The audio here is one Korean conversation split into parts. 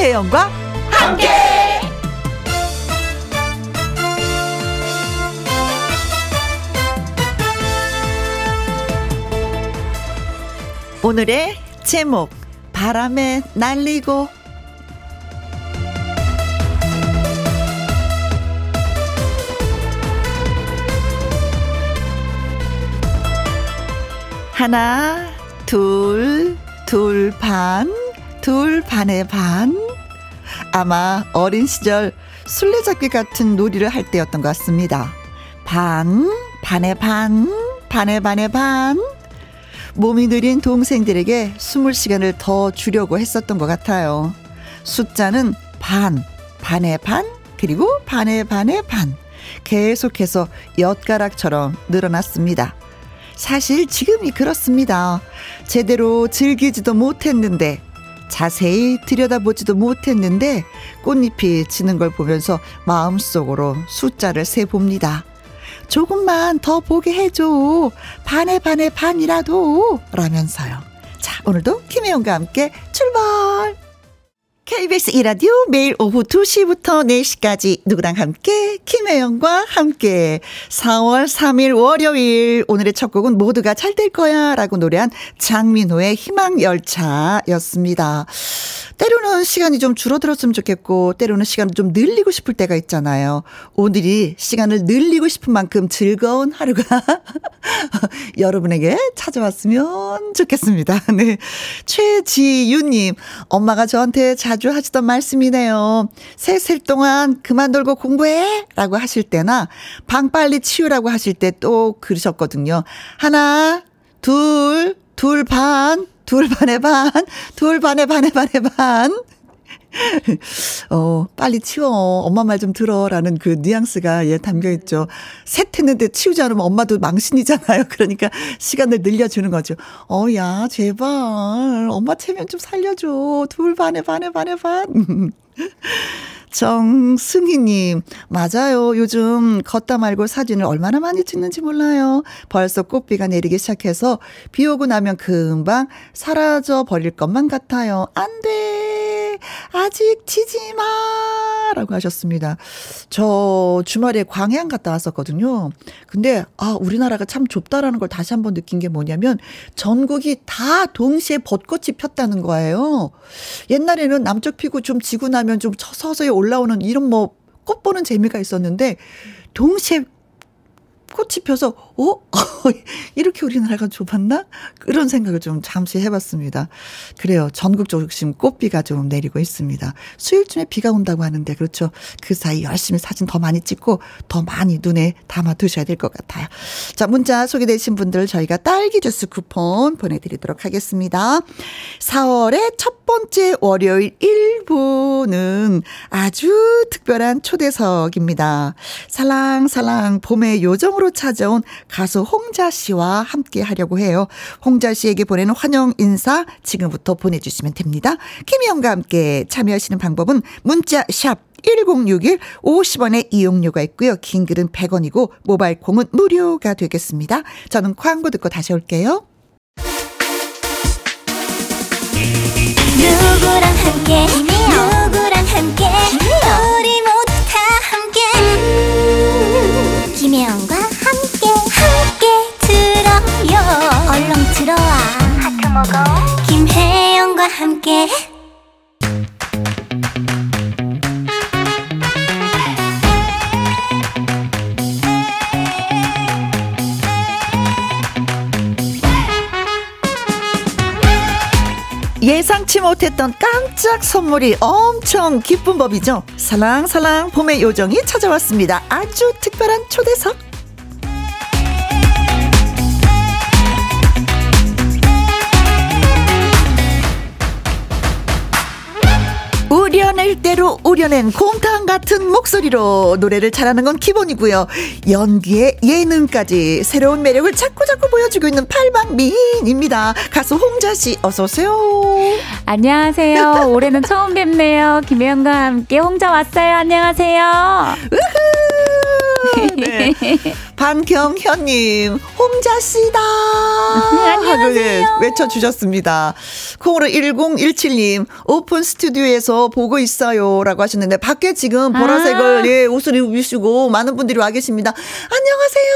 김혜영과 함께. 오늘의 제목 바람에 날리고 하나, 둘, 둘 반, 둘 반의 반. 아마 어린 시절 술래잡기 같은 놀이를 할 때였던 것 같습니다. 반, 반의 반, 반의 반의 반. 몸이 느린 동생들에게 숨을 시간을 더 주려고 했었던 것 같아요. 숫자는 반, 반의 반, 그리고 반의 반의 반. 계속해서 엿가락처럼 늘어났습니다. 사실 지금이 그렇습니다. 제대로 즐기지도 못했는데, 자세히 들여다보지도 못했는데, 꽃잎이 지는 걸 보면서 마음속으로 숫자를 세봅니다. 조금만 더 보게 해줘. 반에 반에 반이라도. 라면서요. 자, 오늘도 김혜영과 함께 출발! KBS 이라디오 매일 오후 2시부터 4시까지 누구랑 함께? 김혜영과 함께. 4월 3일 월요일. 오늘의 첫 곡은 모두가 잘 될 거야 라고 노래한 장민호의 희망열차였습니다. 때로는 시간이 좀 줄어들었으면 좋겠고 때로는 시간을 좀 늘리고 싶을 때가 있잖아요. 오늘이 시간을 늘리고 싶은 만큼 즐거운 하루가 여러분에게 찾아왔으면 좋겠습니다. 네. 최지윤 님, 엄마가 저한테 자주 하시던 말씀이네요. 셋셀 동안 그만 놀고 공부해! 라고 하실 때나 방 빨리 치우라고 하실 때 또 그러셨거든요. 하나, 둘, 둘 반, 둘 반에 반, 둘 반에 반에 반에 반. 어, 빨리 치워. 엄마 말 좀 들어 라는 그 뉘앙스가 예, 담겨 있죠. 셋 했는데 치우지 않으면 엄마도 망신이잖아요. 그러니까 시간을 늘려주는 거죠. 어, 야, 제발. 엄마 체면 좀 살려줘. 둘 반에 반에 반에 반. 정승희님, 맞아요. 요즘 걷다 말고 사진을 얼마나 많이 찍는지 몰라요. 벌써 꽃비가 내리기 시작해서 비 오고 나면 금방 사라져 버릴 것만 같아요. 안 돼. 아직 지지 마. 라고 하셨습니다. 저 주말에 광양 갔다 왔었거든요. 근데, 아, 우리나라가 참 좁다라는 걸 다시 한번 느낀 게 뭐냐면, 전국이 다 동시에 벚꽃이 폈다는 거예요. 옛날에는 남쪽 피고 좀 지고 나면 좀 서서히 올라오는 이런 뭐, 꽃 보는 재미가 있었는데, 동시에 꽃이 펴서, 어? 이렇게 우리 나라가 좁았나? 그런 생각을 좀 잠시 해봤습니다. 그래요. 전국적으로 지금 꽃비가 좀 내리고 있습니다. 수요일쯤에 비가 온다고 하는데, 그렇죠. 그 사이 열심히 사진 더 많이 찍고, 더 많이 눈에 담아 두셔야 될 것 같아요. 자, 문자 소개되신 분들 저희가 딸기 주스 쿠폰 보내드리도록 하겠습니다. 4월의 첫 번째 월요일 1부는 아주 특별한 초대석입니다. 살랑살랑 봄의 요정 처음으로 찾아온 가수 홍자 씨와 함께 하려고 해요. 홍자 씨에게 보내는 환영 인사 지금부터 보내주시면 됩니다. 김희영과 함께 참여하시는 방법은 문자 샵 1061 50원의 이용료가 있고요. 긴 글은 100원이고 모바일 콩은 무료가 되겠습니다. 저는 광고 듣고 다시 올게요. 누구랑 함께 누구랑 함께 우리 모두 다 함께 음, 김혜영 김혜영과 함께 예상치 못했던 깜짝 선물이 엄청 기쁜 법이죠. 살랑살랑 봄의 요정이 찾아왔습니다. 아주 특별한 초대석. 우려낼 대로 우려낸 곰탕 같은 목소리로 노래를 잘하는 건 기본이고요. 연기에 예능까지 새로운 매력을 자꾸 자꾸 보여주고 있는 팔방 미인입니다. 가수 홍자 씨 어서 오세요. 안녕하세요. 올해는 처음 뵙네요. 김혜영과 함께 홍자 왔어요. 안녕하세요. 우후. 네. 반경현님, 홍자씨다. 안녕하세요. 네, 외쳐주셨습니다. 콩으로 1017님, 오픈 스튜디오에서 보고 있어요. 라고 하셨는데, 밖에 지금 보라색을, 아. 예, 옷을 입으시고, 많은 분들이 와 계십니다. 안녕하세요.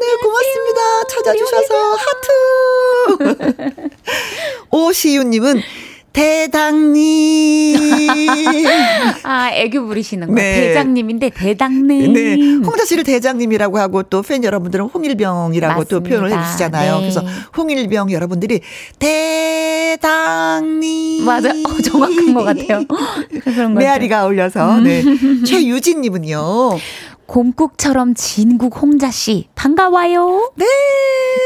네, 고맙습니다. 찾아주셔서 하트. 오시유님은, 대당님. 아, 애교 부리시는 거. 네. 대장님인데 대당님. 네. 홍자 씨를 대장님이라고 하고 또 팬 여러분들은 홍일병이라고 맞습니다. 또 표현을 해 주시잖아요. 네. 그래서 홍일병 여러분들이 대당님. 맞아. 어, 정확한 것 같아요. 메아리가 어울려서. 네. 최유진 님은요. 곰국처럼 진국 홍자 씨 반가워요. 네,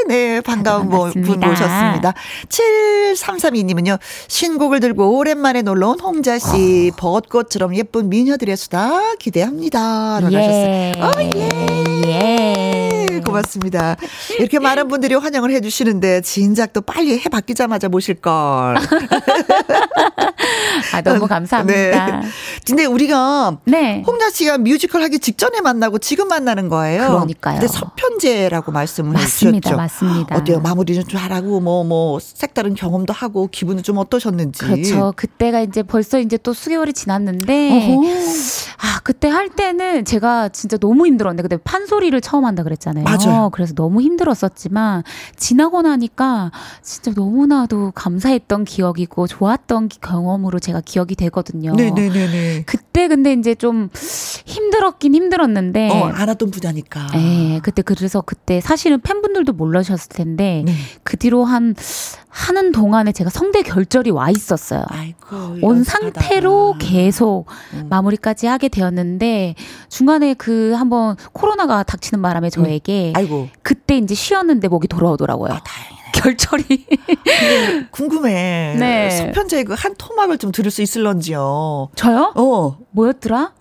네 반가운 분 모셨습니다. 7332님은요 신곡을 들고 오랜만에 놀러 온 홍자 씨 어. 벚꽃처럼 예쁜 미녀들의 수다 기대합니다. 예. 하셨어요. 어, 예. 예. 고맙습니다. 이렇게 많은 분들이 환영을 해주시는데 진작 또 빨리 해 바뀌자마자 모실 걸. 아 너무 감사합니다. 네. 근데 우리가 네. 홍자 씨가 뮤지컬 하기 직전에 만나고 지금 만나는 거예요. 그러니까요. 근데 서편제라고 말씀을 맞습니다. 맞습니다. 어때요? 마무리는 좀 잘하고 뭐뭐 뭐 색다른 경험도 하고 기분은 좀 어떠셨는지. 그렇죠. 그때가 이제 벌써 이제 또 수개월이 지났는데 어허. 아 그때 할 때는 제가 진짜 너무 힘들었는데 그때 판소리를 처음 한다 그랬잖아요. 맞아요. 그래서 너무 힘들었었지만 지나고 나니까 진짜 너무나도 감사했던 기억이고 좋았던 경험으로 제가 기억이 되거든요. 네네네. 그때 근데 이제 좀 힘들었긴 힘들었는데. 어, 알았던 분야니까. 네, 그때 그래서 그때 사실은 팬분들도 몰라셨을 텐데 네. 그 뒤로 한 하는 동안에 제가 성대 결절이 와 있었어요. 아이고, 온 상태로 계속 음. 마무리까지 하게 되었는데 중간에 그 한번 코로나가 닥치는 바람에 저에게 음. 아이고. 그때 이제 쉬었는데 목이 돌아오더라고요. 아. 결절이. 궁금해. 네. 서편제 그 한 토막을 좀 들을 수 있을런지요. 저요? 어. 뭐였더라?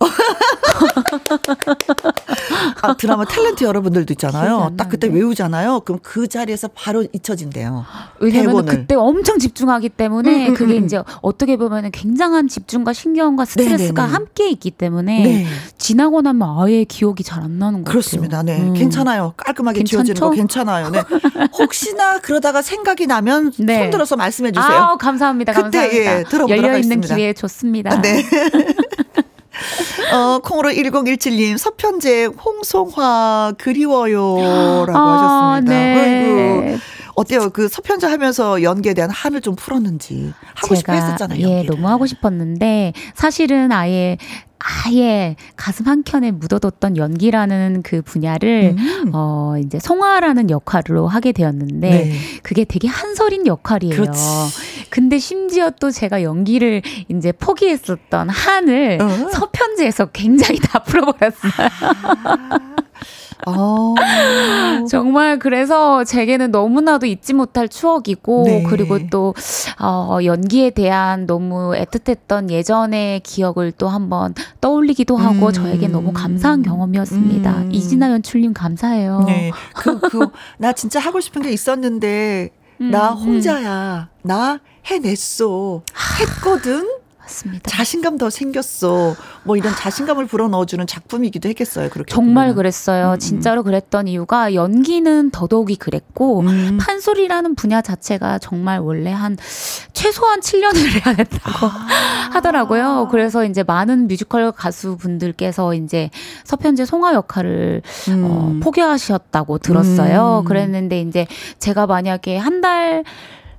아, 드라마 탤런트 여러분들도 있잖아요. 딱 그때 외우잖아요. 그럼 그 자리에서 바로 잊혀진대요. 왜냐면 그때 엄청 집중하기 때문에 음, 음, 그게 음. 이제 어떻게 보면 굉장한 집중과 신경과 스트레스가 네네네. 함께 있기 때문에 네. 지나고 나면 아예 기억이 잘 안 나는 거예요. 그렇습니다. 네. 음. 괜찮아요. 깔끔하게 괜찮죠? 지워지는 거 괜찮아요. 네. 혹시나 그러다가 생각이 나면 네. 손 들어서 말씀해 주세요. 아, 감사합니다. 그때 감사합니다. 예, 들어보도록 열려 있는. 기회에 좋습니다. 아, 네. 어, 콩으로 1017님, 서편제 홍송화 그리워요. 라고 아, 하셨습니다. 네. 아이고. 어때요? 그 서편제 하면서 연기에 대한 한을 좀 풀었는지. 하고 싶어 했었잖아요. 예, 너무 하고 싶었는데, 사실은 아예 아예 가슴 한 켠에 묻어뒀던 연기라는 그 분야를 음. 어 이제 송아라는 역할로 하게 되었는데 네. 그게 되게 한설인 역할이에요. 그렇지. 근데 심지어 또 제가 연기를 이제 포기했었던 한을 어. 서편제에서 굉장히 다 풀어버렸어요. 아. 어. 정말 그래서 제게는 너무나도 잊지 못할 추억이고 네. 그리고 또 어, 연기에 대한 너무 애틋했던 예전의 기억을 또 한번 떠올리기도 하고 음. 저에게 너무 감사한 경험이었습니다. 음. 이진아 연출님 감사해요. 네. 그, 그, 나 진짜 하고 싶은 게 있었는데, 음, 나 음. 혼자야. 나 해냈어. 했거든? 맞습니다. 자신감 더 생겼어. 뭐 이런 자신감을 불어넣어주는 작품이기도 했겠어요. 그렇게 정말 보면. 그랬어요. 음, 음. 진짜로 그랬던 이유가 연기는 더더욱이 그랬고 음. 판소리라는 분야 자체가 정말 원래 한 최소한 7년을 해야 된다고 아. 하더라고요. 그래서 이제 많은 뮤지컬 가수분들께서 이제 서편제 송아 역할을 음. 어, 포기하셨다고 들었어요. 음. 그랬는데 이제 제가 만약에 한달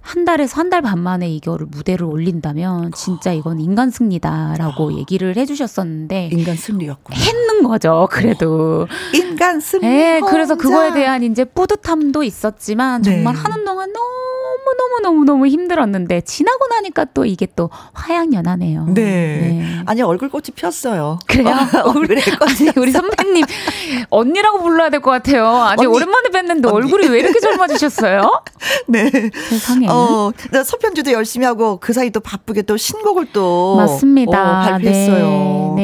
한 달에서 한 달 반 만에 이거를 무대를 올린다면 진짜 이건 인간 승리다라고 아. 얘기를 해주셨었는데 인간 승리였고 했는 거죠. 그래도 인간 승리. 네, 그래서 그거에 대한 이제 뿌듯함도 있었지만 정말 네. 하는 동안 너무 너무 너무 너무 힘들었는데 지나고 나니까 또 이게 또 화양연하네요. 네. 네. 아니 얼굴꽃이 폈어요. 그래요? 얼굴에 꽃이 우리 선배님 언니라고 불러야 될 것 같아요. 아니 언니, 오랜만에 뵀는데 언니. 얼굴이 왜 이렇게 젊어지셨어요? 네. 세상에. 어, 서편주도 열심히 하고 그 사이 또 바쁘게 또 신곡을 또 맞습니다. 어, 발표했어요. 네.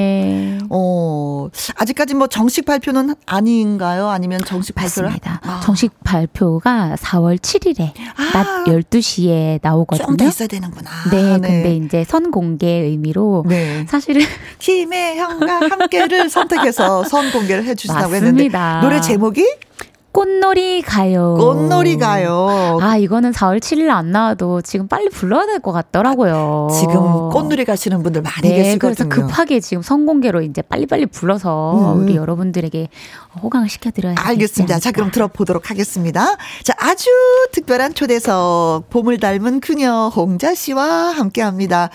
네. 어, 아직까지 뭐 정식 발표는 아닌가요? 아니면 정식 발표를? 맞습니다. 아. 정식 발표가 4월 7일에 아. 낮 12시에 나오거든요. 좀 더 있어야 되는구나. 네, 네. 근데 이제 선공개 의미로 네. 사실은 김혜형과 함께를 선택해서 선공개를 해주신다고 했는데 노래 제목이 꽃놀이 가요. 꽃놀이 가요. 아, 이거는 4월 7일 안 나와도 지금 빨리 불러야 될 것 같더라고요. 지금 꽃놀이 가시는 분들 많이 네, 계시거든요. 그래서 급하게 지금 선공개로 이제 빨리빨리 불러서 음. 우리 여러분들에게 호강을 시켜드려야 알겠습니다. 자, 그럼 들어보도록 하겠습니다. 자, 아주 특별한 초대석, 봄을 닮은 그녀 홍자 씨와 함께 합니다.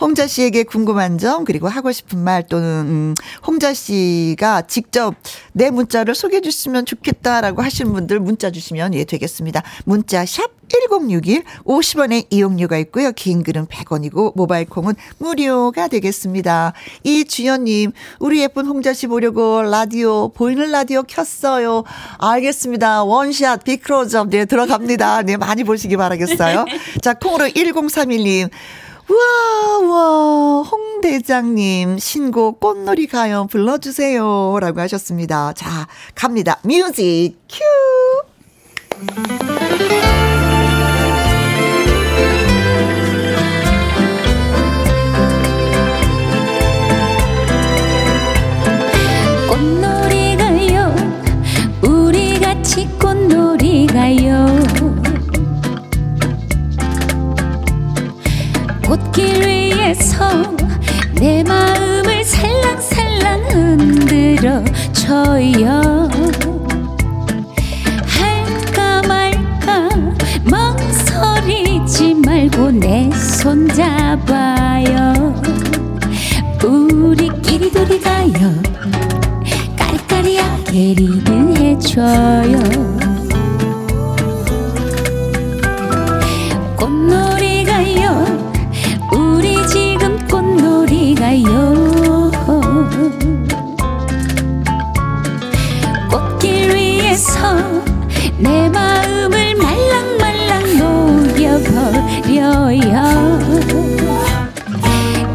홍자 씨에게 궁금한 점, 그리고 하고 싶은 말 또는, 음, 홍자 씨가 직접 내 문자를 소개해 주시면 좋겠다라고 하시는 분들 문자 주시면 예, 되겠습니다. 문자 샵 1061, 50원의 이용료가 있고요. 긴 글은 100원이고, 모바일 콩은 무료가 되겠습니다. 이주연님, 우리 예쁜 홍자 씨 보려고 라디오, 보이는 라디오 켰어요. 알겠습니다. 원샷, big 클로즈업, 네, 들어갑니다. 네, 많이 보시기 바라겠어요. 자, 콩으로 1031님. 우와, 우와, 홍 대장님, 신곡 꽃놀이 가요 불러주세요. 라고 하셨습니다. 자, 갑니다. music cue! 꽃길 위에서 내 마음을 살랑살랑 흔들어 줘요. 할까 말까 망설이지 말고 내 손 잡아요. 우리끼리 둘이 가요. 까리까리하게 리드해줘요. 꽃놀이 가요 가요. 꽃길 위에서 내 마음을 말랑말랑 녹여버려요.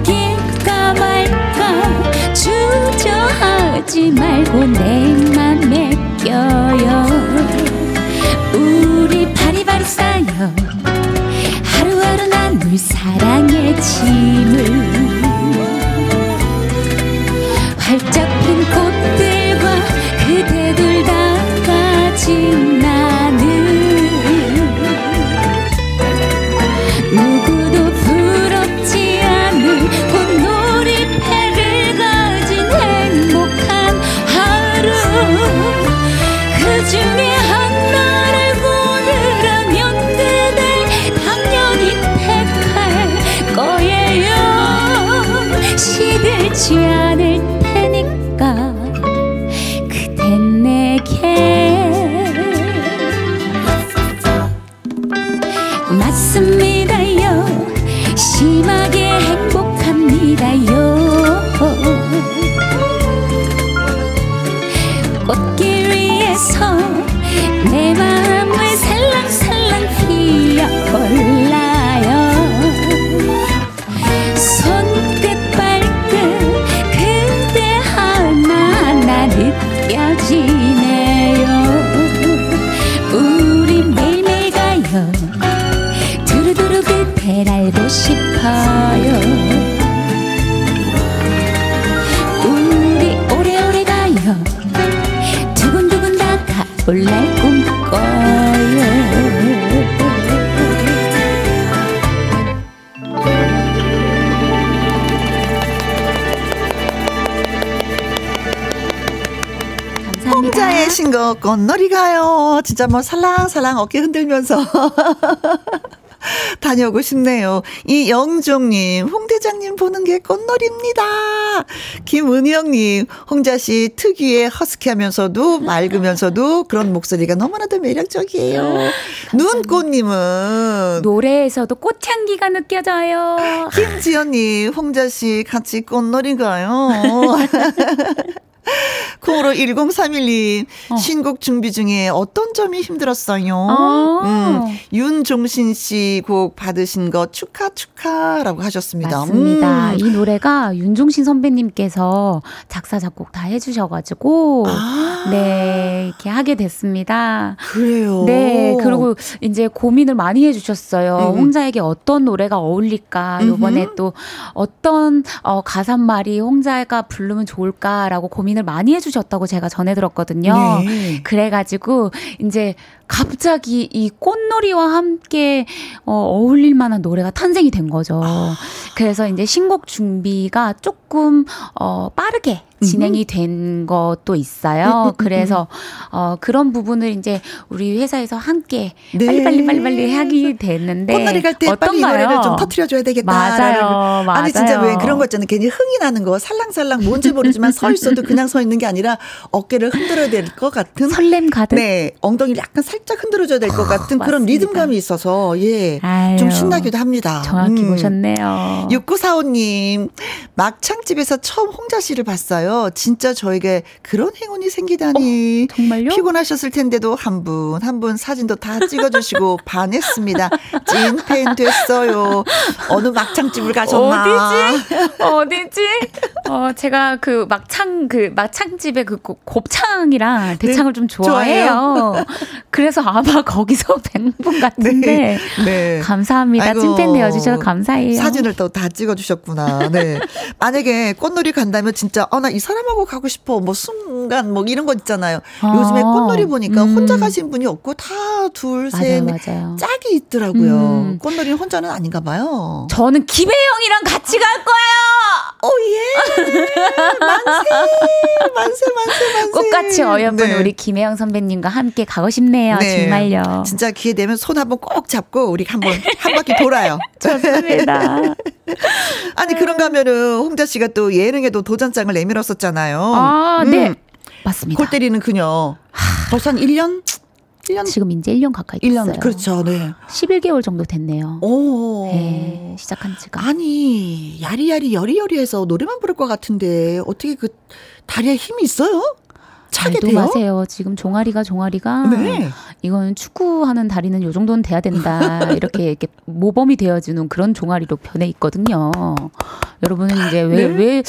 길까 말까 주저하지 말고 내 맘에 껴요. 우리 바리바리 쌓여 하루하루 나눌 사랑의 짐을 활짝 핀 꽃들과 그대들 다 가진 나는 누구도 부럽지 않은 꽃놀이패를 가진 행복한 하루. 그 중에 하나를 고르라면 그댈 당연히 택할 거예요 꽃놀이 가요. 진짜 뭐 살랑살랑 어깨 흔들면서 다녀오고 싶네요. 이 영종님, 홍 대장님 보는 게 꽃놀이입니다. 김은영님, 홍자 씨 특유의 허스키하면서도 맑으면서도 그런 목소리가 너무나도 매력적이에요. 눈꽃님은 노래에서도 꽃향기가 느껴져요. 김지연님, 홍자 씨 같이 꽃놀이 가요. 콩으로 1031님, 어. 신곡 준비 중에 어떤 점이 힘들었어요? 아~ 음, 윤종신 씨 곡 받으신 거 축하, 축하라고 하셨습니다. 맞습니다. 음. 이 노래가 윤종신 선배님께서 작사, 작곡 다 해주셔가지고, 아~ 네, 이렇게 하게 됐습니다. 그래요? 네, 그리고 이제 고민을 많이 해주셨어요. 음. 홍자에게 어떤 노래가 어울릴까, 요번에 또 어떤 어, 가사말이 홍자가 부르면 좋을까라고 고민을 많이 해주셨다고 제가 전해 들었거든요. 네. 그래가지고 이제 갑자기 이 꽃놀이와 함께 어, 어울릴 만한 노래가 탄생이 된 거죠. 아. 그래서 이제 신곡 준비가 조금 어, 빠르게 진행이 된 것도 있어요. 음, 음, 음, 그래서 어 그런 부분을 이제 우리 회사에서 함께 네. 빨리 빨리 빨리 빨리 하기 됐는데 꽃놀이 갈 때 빨리 이 노래를 좀 터트려 줘야 되겠다. 맞아요, 맞아요. 아니 진짜 왜 그런 거 있잖아요. 괜히 흥이 나는 거 살랑살랑 뭔지 모르지만 서 있어도 그냥 서 있는 게 아니라 어깨를 흔들어야 될 것 같은 설렘 가득. 네, 엉덩이를 약간 살짝 흔들어 줘야 될 것 같은 어, 그런 리듬감이 있어서 예, 아유, 좀 신나기도 합니다. 정확히 음. 보셨네요. 6945님 막창집에서 처음 홍자 씨를 봤어요. 있어요. 진짜 저에게 그런 행운이 생기다니. 어, 정말요? 피곤하셨을 텐데도 한 분, 한 분 사진도 다 찍어주시고 반했습니다. 찐팬 됐어요. 어느 막창집을 가셨나? 어디지? 어디지? 어, 제가 그 막창, 그 막창집의 그 곱창이랑 대창을 네, 좀 좋아해요. 좋아해요. 그래서 아마 거기서 뵌 분 같은데. 네, 네. 감사합니다. 아이고, 찐팬 되어주셔서 감사해요. 사진을 또 다 찍어주셨구나. 네. 만약에 꽃놀이 간다면 진짜, 어, 나이 사람하고 가고 싶어. 뭐 순간 뭐 이런 거 있잖아요. 아, 요즘에 꽃놀이 보니까 음. 혼자 가신 분이 없고 다 둘, 셋, 맞아요, 짝이 있더라고요. 음. 꽃놀이는 혼자는 아닌가 봐요. 저는 김혜영이랑 같이 갈 거예요. 오 예. 만세, 만세, 만세, 만세. 꽃같이 어여쁜 네. 우리 김혜영 선배님과 함께 가고 싶네요. 네. 정말요. 진짜 기회 되면 손 한번 꼭 잡고 우리 한번 한 바퀴 돌아요. 좋습니다. 아니 그런가 하면은 홍자 씨가 또 예능에도 도전장을 내밀었었잖아요. 아, 네. 음. 맞습니다. 골 때리는 그녀. 벌써 한 1년? 1년? 지금 이제 1년 가까이 됐어요. 1년, 그렇죠. 네. 11개월 정도 됐네요. 오. 네, 시작한 지가. 아니, 야리야리 여리여리해서 노래만 부를 것 같은데 어떻게 그 다리에 힘이 있어요? 차게 돼요? 마세요. 지금 종아리가 종아리가 네. 이건 축구하는 다리는 요 정도는 돼야 된다. 이렇게 이렇게 모범이 되어주는 그런 종아리로 변해 있거든요. 여러분은 이제 왜왜 네? 왜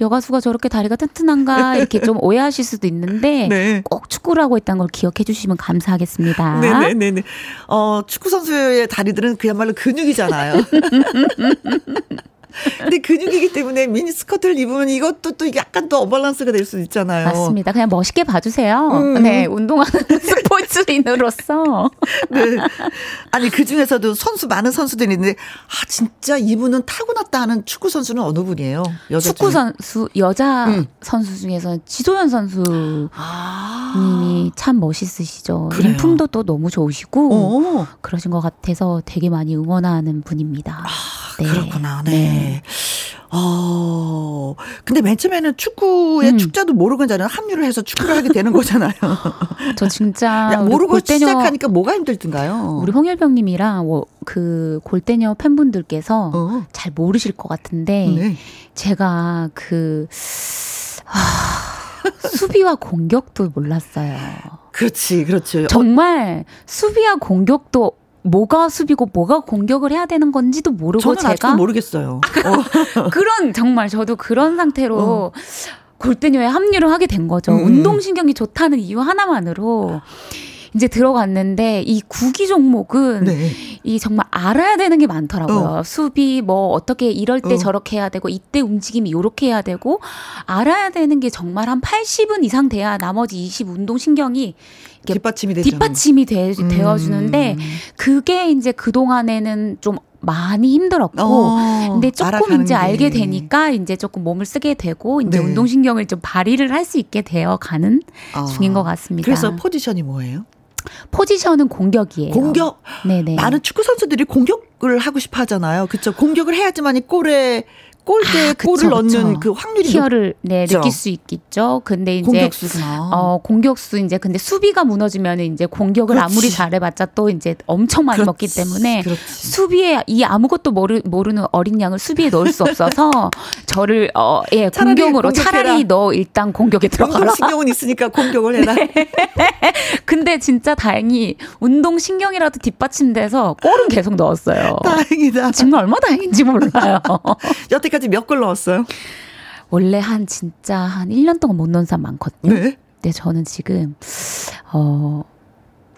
여가수가 저렇게 다리가 튼튼한가 이렇게 좀 오해하실 수도 있는데 네. 꼭 축구를 하고 있다는 걸 기억해 주시면 감사하겠습니다. 네네네. 네, 네. 어 축구 선수의 다리들은 그야말로 근육이잖아요. 근데 근육이기 때문에 미니스커트를 입으면 이것도 또 약간 또 어밸런스가 될 수 있잖아요. 맞습니다. 그냥 멋있게 봐주세요. 음. 네, 운동하는 스포츠인으로서. 네. 아니 그 중에서도 선수 많은 선수들이 있는데 아 진짜 이분은 타고났다 하는 축구 선수는 어느 분이에요? 여자 축구 선수 여자 음. 선수 중에서 지소연 선수님이 아. 참 멋있으시죠. 그래요? 인품도 또 너무 좋으시고 오. 그러신 것 같아서 되게 많이 응원하는 분입니다. 아. 네. 그렇구나. 네. 네. 어, 근데 맨 처음에는 축구의 음. 축자도 모르고 이제는 합류를 해서 축구를 하게 되는 거잖아요. 저 진짜 야, 모르고 골대녀, 시작하니까 뭐가 힘들던가요? 우리 홍일병님이랑 그 골대녀 팬분들께서 어. 잘 모르실 것 같은데 네. 제가 그 하, 수비와 공격도 몰랐어요. 그렇지, 그렇죠. 정말 수비와 공격도 뭐가 수비고 뭐가 공격을 해야 되는 건지도 모르고 제가 모르겠어요. 어. 그런 정말 저도 그런 상태로 어. 골대녀에 합류를 하게 된 거죠. 음. 운동신경이 좋다는 이유 하나만으로 이제 들어갔는데 이 구기 종목은 네. 이 정말 알아야 되는 게 많더라고요. 어. 수비 뭐 어떻게 이럴 때 어. 저렇게 해야 되고 이때 움직임이 요렇게 해야 되고 알아야 되는 게 정말 한 80은 이상 돼야 나머지 20 운동 신경이 뒷받침이 되죠. 뒷받침이 되, 음. 되어주는데 그게 이제 그 동안에는 좀 많이 힘들었고, 어, 근데 조금 이제 알게 되니까 이제 조금 몸을 쓰게 되고 이제 네. 운동신경을 좀 발휘를 할 수 있게 되어 가는 어. 중인 것 같습니다. 그래서 포지션이 뭐예요? 포지션은 공격이에요. 공격. 네네. 많은 축구 선수들이 공격을 하고 싶어 하잖아요. 그렇죠. 공격을 해야지만 이 골에 골대에 아, 그쵸, 골을 넣는 그쵸. 그 확률이 희열을 네. 느낄 수 있겠죠. 근데 이제 공격수구나. 어 공격수 이제 근데 수비가 무너지면 이제 공격을 그렇지. 아무리 잘해봤자 또 이제 엄청 많이 그렇지. 먹기 때문에 그렇지. 수비에 이 아무것도 모르, 모르는 어린 양을 수비에 넣을 수 없어서 저를 어 예 차라리 공격으로 공격해라. 차라리 너 일단 공격에 들어가라. 운동 신경은 있으니까 공격을 해라. 근데 진짜 다행히 운동 신경이라도 뒷받침돼서 골은 계속 넣었어요. 다행이다. 정말 얼마 나 다행인지 몰라요. 여태까지 몇 골 넣었어요? 원래 한 진짜 한 1년 동안 못 넣은 사람 많거든요. 네. 근데 저는 지금 어,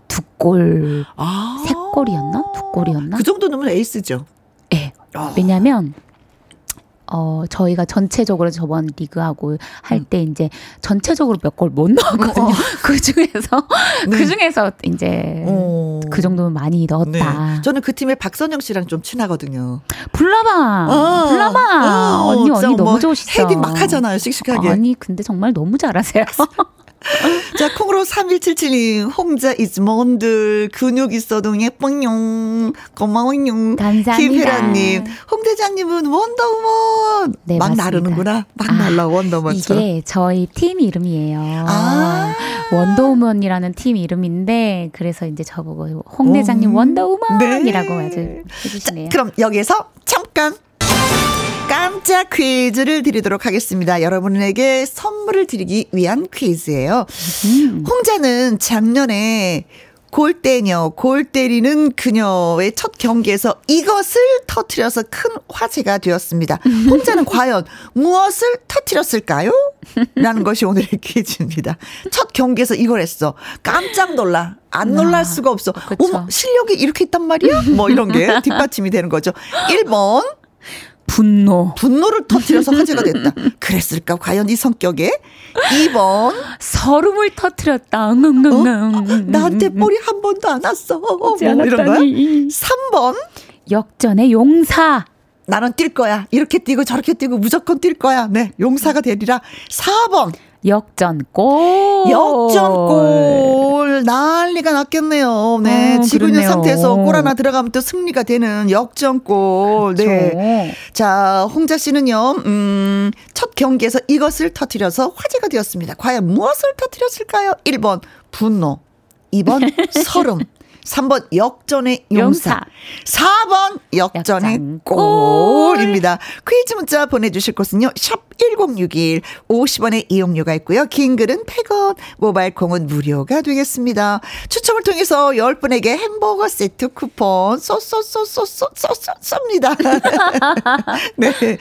두 골, 아. 세 골이었나? 두 골이었나? 그 정도 넣으면 에이스죠. 예. 아. 왜냐면 어, 저희가 전체적으로 저번 리그하고 할 음. 때 이제 전체적으로 몇 골 못 넣었거든요. 어. 그 중에서 네. 그 중에서 이제 어. 그 정도면 많이 넣었다. 네. 저는 그 팀의 박선영 씨랑 좀 친하거든요. 불러봐. 어. 불러봐. 어, 언니 언니 너무 뭐 좋으시죠. 헤딩 막 하잖아요, 씩씩하게. 아니 근데 정말 너무 잘하세요. 자, 콩으로 3177님, 홍자 is 뭔들, 근육 있어도 예뻐용, 고마워용. 감사합니다. 김혜란님, 홍대장님은 원더우먼. 네, 막 맞습니다. 나르는구나. 막 아, 날라, 원더우먼처럼. 이게 저희 팀 이름이에요. 아. 원더우먼이라는 팀 이름인데 그래서 이제 저보고 홍 대장님 음. 원더우먼이라고 네. 아주 해주시네요. 그럼 여기에서 잠깐 깜짝 퀴즈를 드리도록 하겠습니다. 여러분에게 선물을 드리기 위한 퀴즈예요. 음. 홍자는 작년에 골 때녀, 골 때리는 그녀의 첫 경기에서 이것을 터트려서 큰 화제가 되었습니다. 홍자는 과연 무엇을 터트렸을까요? 라는 것이 오늘의 퀴즈입니다. 첫 경기에서 이걸 했어. 깜짝 놀라. 안 놀랄 아, 수가 없어. 그쵸. 어머, 실력이 이렇게 있단 말이야? 뭐 이런 게 뒷받침이 되는 거죠. 1번, 분노, 분노를 터트려서 화제가 됐다. 그랬을까? 과연 이 성격에? 2번, 서름을 터트렸다. 응응응응. 나한테 볼이 한 번도 안 왔어. 뭐 이런 거야? 않았다니. 3번, 역전의 용사. 나는 뛸 거야. 이렇게 뛰고 저렇게 뛰고 무조건 뛸 거야. 네, 용사가 되리라. 4번, 역전골. 역전골. 난리가 났겠네요. 네, 어, 지고 있는. 상태에서 골 하나 들어가면 또 승리가 되는 역전골. 네. 네. 자, 홍자 씨는요, 음, 첫 경기에서 이것을 터뜨려서 화제가 되었습니다. 과연 무엇을 터뜨렸을까요? 1번, 분노. 2번, 서름. 3번, 역전의 용사. 4번, 역전의 역전 골입니다. 퀴즈 문자 보내주실 곳은요, 샵 1061. 50원의 이용료가 있고요. 긴 글은 100원, 모바일 콩은 무료가 되겠습니다. 추첨을 통해서 10분에게 햄버거 세트 쿠폰 쏘쏘쏘쏘쏘쏘 쏩니다. 네.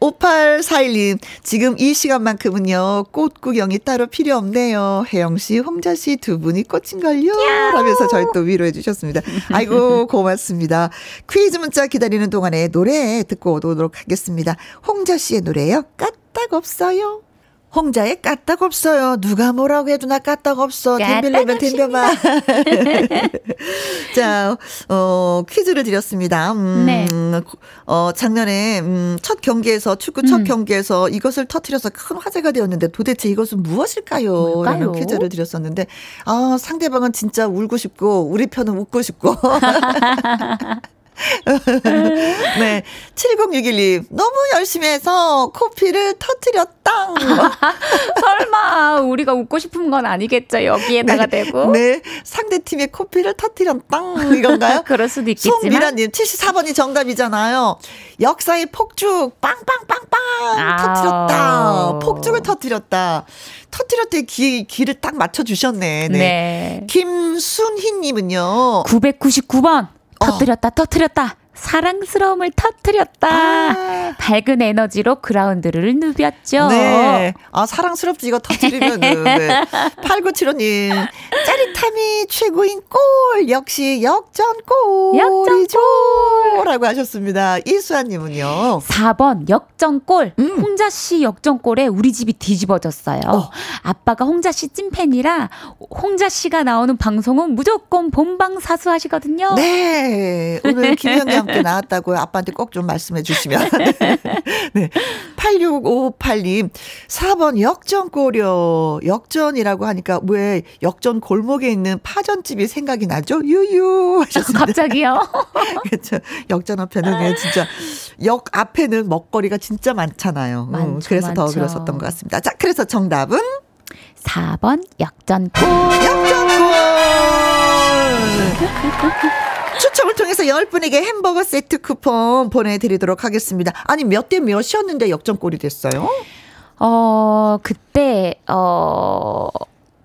5841님, 지금 이 시간만큼은요, 꽃 구경이 따로 필요 없네요. 혜영 씨, 홍자 씨 두 분이 꽃인걸요? 라면서 저희 또 위로해 주셨습니다. 아이고, 고맙습니다. 퀴즈 문자 기다리는 동안에 노래 듣고 오도록 하겠습니다. 홍자 씨의 노래요. 까딱 없어요. 홍자의 까딱 없어요. 누가 뭐라고 해도 나 까딱 없어. 까딱 덤빌래면 덤벼봐. 자, 어, 퀴즈를 드렸습니다. 음, 네. 어, 작년에, 음, 첫 경기에서, 축구 첫 음. 경기에서 이것을 터트려서 큰 화제가 되었는데 도대체 이것은 무엇일까요? 뭘까요? 라는 퀴즈를 드렸었는데, 아, 상대방은 진짜 울고 싶고, 우리 편은 웃고 싶고. 네. 7061님, 너무 열심히 해서 코피를 터트렸다. 설마 우리가 웃고 싶은 건 아니겠죠. 여기에다가 대고. 네. 상대 팀의 코피를 터트렸다. 이건가요? 그럴 수도 있겠지만. 송미라님, 74번이 정답이잖아요. 역사의 폭죽, 빵빵빵빵! 아우. 터트렸다. 폭죽을 터트렸다. 터트렸대 기, 기를 딱 맞춰주셨네. 네. 네. 김순희님은요. 999번. 어. 터뜨렸다, 터뜨렸다. 사랑스러움을 터뜨렸다. 아. 밝은 에너지로 그라운드를 누볐죠. 네. 아, 사랑스럽지, 이거 터트리면은. 네. 8975님, 짜릿함이 최고인 골! 역시 역전골이죠! 라고 하셨습니다. 이수아님은요. 4번 역전골. 음. 홍자 씨 역전골에 우리 집이 뒤집어졌어요. 어. 아빠가 홍자 씨 찐팬이라 홍자 씨가 나오는 방송은 무조건 본방 사수 하시거든요. 네. 오늘 김현경 함께 나왔다고 아빠한테 꼭 좀 말씀해 주시면. 네. 8658님, 4번 역전골이요. 역전이라고 하니까 왜 역전 골목에 있는 파전집이 생각이 나죠? 유유 하셨습니다. 갑자기요? 그렇죠. 역전 앞에는 진짜 역 앞에는 먹거리가 진짜 많잖아요. 많죠, 음, 그래서 많죠. 더 그러셨던 것 같습니다. 자, 그래서 정답은 4번 역전골. 역전골! 추첨을 통해서 10분에게 햄버거 세트 쿠폰 보내드리도록 하겠습니다. 아니, 몇 대 몇이었는데 역전골이 됐어요? 어, 그때, 어,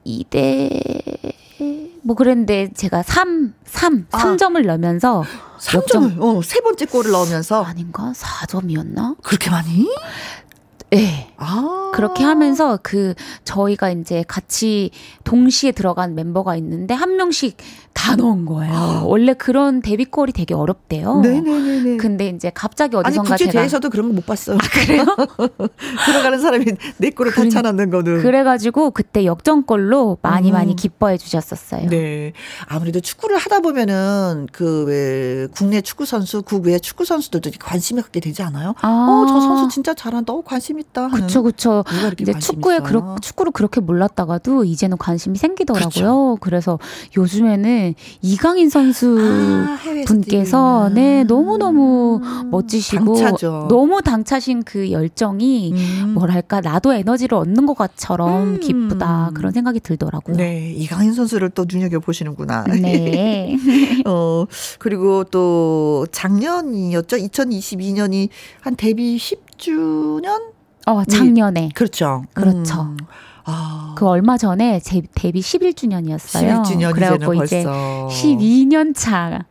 2대, 뭐 그랬는데 제가 3, 3, 아. 3점을 넣으면서 3점을, 어, 세 번째 골을 넣으면서. 아닌가? 4점이었나? 그렇게 많이? 네. 아. 그렇게 하면서 그 저희가 이제 같이 동시에 들어간 멤버가 있는데 한 명씩 다 넣은 거예요. 원래 그런 데뷔골이 되게 어렵대요. 아. 네네네네. 근데 이제 갑자기 아니, 어디선가 제가 국제대회에서도 그런 거 못 봤어요. 그래요? 들어가는 사람이 내 골을 다 그래- 차놨는 거는. 그래가지고 그때 역전골로 많이 음. 많이 기뻐해 주셨었어요. 네. 아무래도 축구를 하다 보면은 그 왜 국내 축구 선수, 국외 축구 선수들도 관심이 갖게 되지 않아요? 아. 어, 저 선수 진짜 잘한다. 어, 관심 있다. 그쵸, 그쵸. 이제 축구에? 그렇, 축구를 그렇게 몰랐다가도 이제는 관심이 생기더라고요. 그래서 요즘에는 이강인 선수 아, 분께서. 네 너무 너무 음, 멋지시고 당차죠. 너무 당차신 그 열정이 음. 뭐랄까 나도 에너지를 얻는 것처럼 음. 기쁘다 그런 생각이 들더라고요. 네, 이강인 선수를 또 눈여겨 보시는구나. 네. 어, 그리고 또 작년이었죠. 2022년이 한 데뷔 10주년? 어 작년에 그렇죠. 그렇죠. 음. 아. 그 얼마 전에 제 데뷔 11주년이었어요. 11주년 그래갖고 이제 벌써 12년 차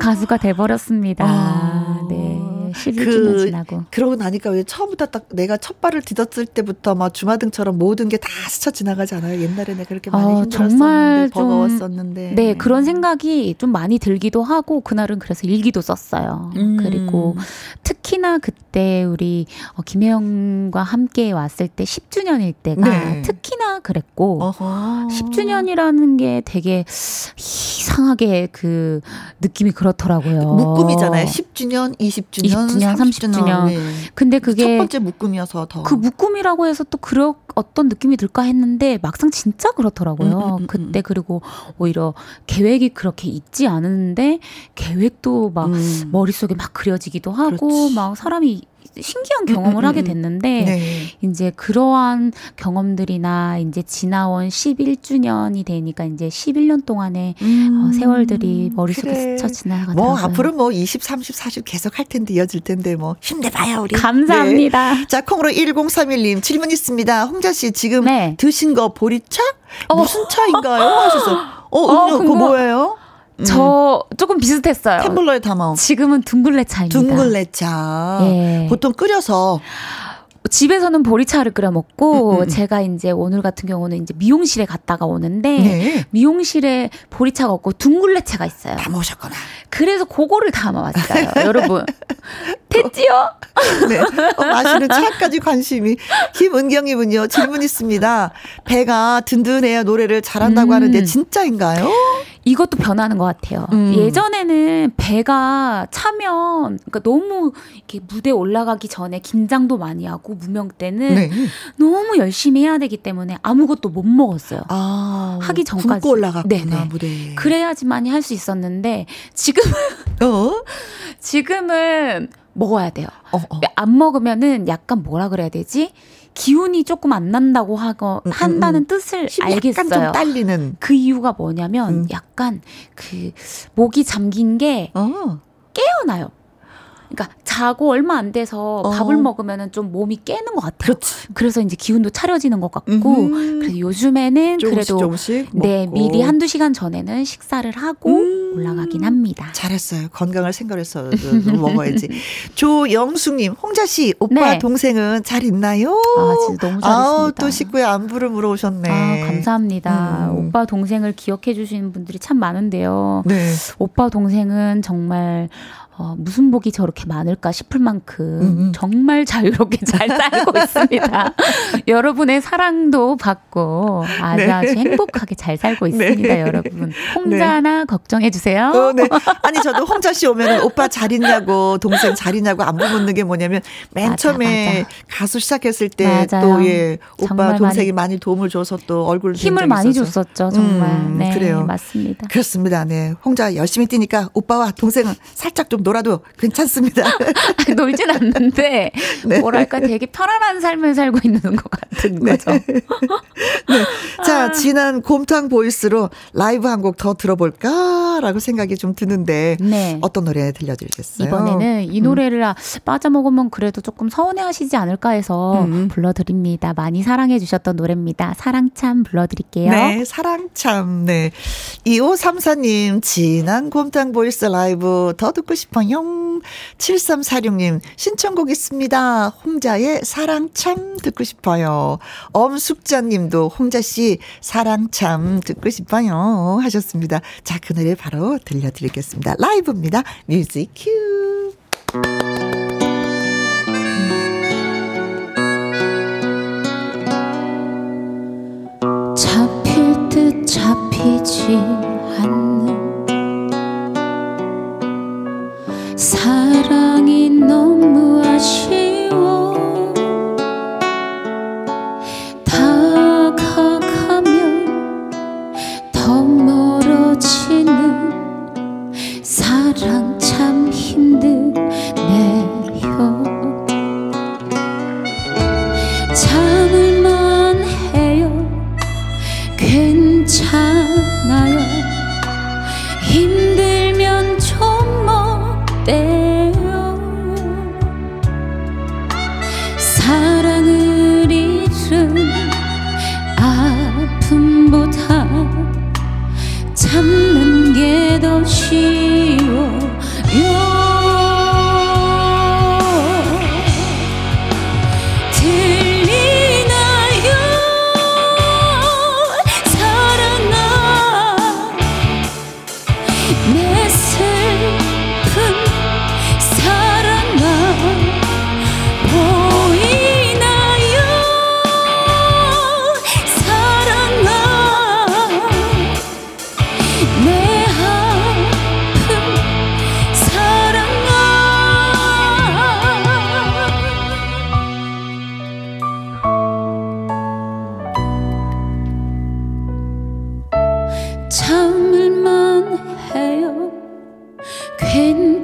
가수가 돼버렸습니다. 아. 네. 11주년 그- 지나고. 그러고 나니까 왜 처음부터 딱 내가 첫 발을 디뎠을 때부터 막 주마등처럼 모든 게 다 스쳐 지나가지 않아요? 옛날에 내가 그렇게 많이 어, 힘들었었는데 정말 좀- 버거웠었는데. 네, 그런 생각이 좀 많이 들기도 하고, 그날은 그래서 일기도 썼어요. 음. 그리고 특히나 그때 우리 어, 김혜영과 함께 왔을 때 10주년일 때가 네. 특히나 그랬고, 어허. 10주년이라는 게 되게 이상하게 그 느낌이 그렇더라고요. 묶음이잖아요. 10주년, 20주년, 20주년, 30주년. 네. 근데 첫 그게 번째 묶음이어서 더. 그 묶음이라고 해서 또 그런 어떤 느낌이 들까 했는데 막상 진짜 그렇더라고요. 음, 음, 음, 그때 그리고 오히려 계획이 그렇게 있지 않은데 계획도 막 음. 머릿속에 막 그려지기도 하고 그렇지. 막 사람이 신기한 음, 경험을 음, 하게 음. 됐는데 네. 이제 그러한 경험들이나 이제 지나온 11주년이 되니까 이제 11년 동안의 어, 세월들이 머릿속에 음, 그래. 스쳐 지나가더라고요. 뭐 앞으로 뭐 20, 30, 40 계속 할 텐데 이어질 텐데 뭐 힘내봐요 우리. 감사합니다. 네. 자 콩으로 1031님 질문 있습니다. 홍자 씨 지금 네. 드신 거 보리차? 어. 무슨 차인가요? 하셨어. 어, 어, 음료 그거 뭐예요? 음. 저 조금 비슷했어요. 텀블러에 담아. 지금은 둥글레 차입니다. 둥글레차. 예. 보통 끓여서 집에서는 보리차를 끓여 먹고 음, 음, 음. 제가 이제 오늘 같은 경우는 이제 미용실에 갔다가 오는데 네. 미용실에 보리차가 없고 둥글레차가 있어요. 담아오셨거나. 그래서 그거를 담아왔어요, 여러분. 됐지요? 네. 어, 마시는 차까지 관심이. 김은경님은요, 질문 있습니다. 배가 든든해야 노래를 잘한다고 음. 하는데, 진짜인가요? 이것도 변하는 것 같아요. 음. 예전에는 배가 차면 그러니까 너무 이렇게 무대 올라가기 전에 긴장도 많이 하고 무명 때는 네. 너무 열심히 해야 되기 때문에 아무것도 못 먹었어요. 아. 하기 전까지. 굶고 올라갔구나, 네네. 무대에. 그래야지만이 할 수 있었는데 지금 어? 지금은 먹어야 돼요. 어, 어. 안 먹으면은 약간 뭐라 그래야 되지? 기운이 조금 안 난다고 하고 음, 음, 한다는 음. 뜻을 힘이 약간 좀 알겠어요. 딸리는. 그 이유가 뭐냐면 음. 약간 그 목이 잠긴 게 어. 깨어나요. 그러니까 자고 얼마 안 돼서 어. 밥을 먹으면은 좀 몸이 깨는 것 같아요. 그렇지. 그래서 이제 기운도 차려지는 것 같고 음흠. 그래서 요즘에는 조금씩 그래도 조금씩. 네 먹고. 미리 한두 시간 전에는 식사를 하고 음. 올라가긴 합니다. 잘했어요. 건강을 생각해서 먹어야지. 조영숙님, 홍자 씨, 오빠 네. 동생은 잘 있나요? 아 진짜 너무 잘했습니다. 아우, 또 식구의 안부를 물어오셨네. 아, 감사합니다. 음. 오빠 동생을 기억해 주시는 분들이 참 많은데요. 네. 오빠 동생은 정말 어, 무슨 복이 저렇게 많을까 싶을 만큼 음. 정말 자유롭게 잘 살고 있습니다. 여러분의 사랑도 받고 아주 네. 아주 행복하게 잘 살고 네. 있습니다, 네. 여러분. 홍자나 네. 걱정해 주세요. 어, 네. 아니 저도 홍자 씨 오면 오빠 잘 있냐고 동생 잘 있냐고 안부 묻는 게 뭐냐면 맨 맞아, 처음에 맞아. 가수 시작했을 때 또 예, 오빠 동생이 많이, 많이 도움을 줘서 또 얼굴 힘을 많이 줬었죠, 정말. 음, 네, 그래요. 맞습니다. 그렇습니다. 네. 홍자 열심히 뛰니까 오빠와 동생은 살짝 좀 놀아도 괜찮습니다. 놀진 않는데 네. 뭐랄까 되게 편안한 삶을 살고 있는 것 같은 네. 거죠. 네. 자, 아. 진한 곰탕 voice로 라이브 한 곡 더 들어볼까라고 생각이 좀 드는데 네. 어떤 노래 들려드리겠어요? 이번에는 이 노래를 음. 빼먹으면 그래도 조금 서운해하시지 않을까 해서 음. 불러드립니다. 많이 사랑해 주셨던 노래입니다. 사랑참 불러드릴게요. 네, 사랑참. 네. 2534님, 진한 곰탕 voice 라이브 더 듣고 싶어 요. 7346님, 신청곡 있습니다. 홍자의 사랑 참 듣고 싶어요. 엄숙자님도 홍자씨 사랑 참 듣고 싶어요. 하셨습니다. 자, 그 노래 바로 들려드리겠습니다. 라이브입니다. 뮤직 큐.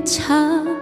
참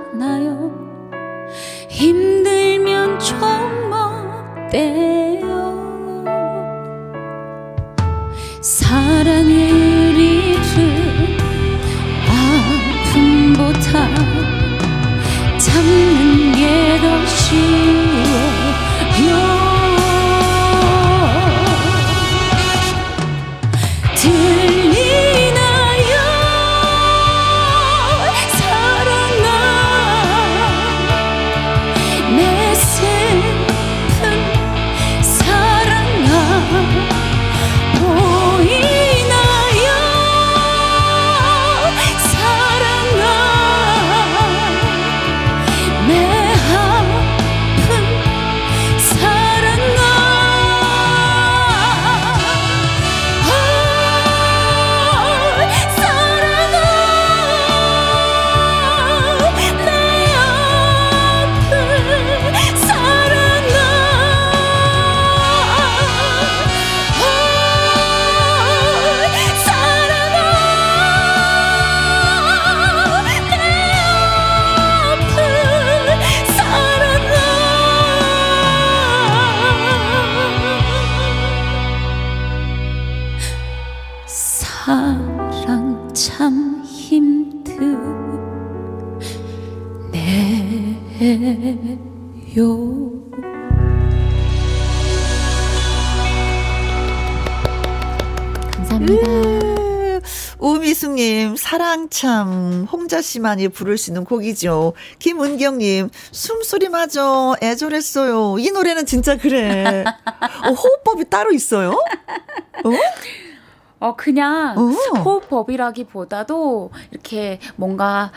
홍자 씨만이 부를 수 있는 곡이죠. 김은경님 숨소리마저 애절했어요. 이 노래는 진짜 그래. 어, 호흡법이 따로 있어요? 어? 어 그냥 어. 호흡법이라기보다도 이렇게 뭔가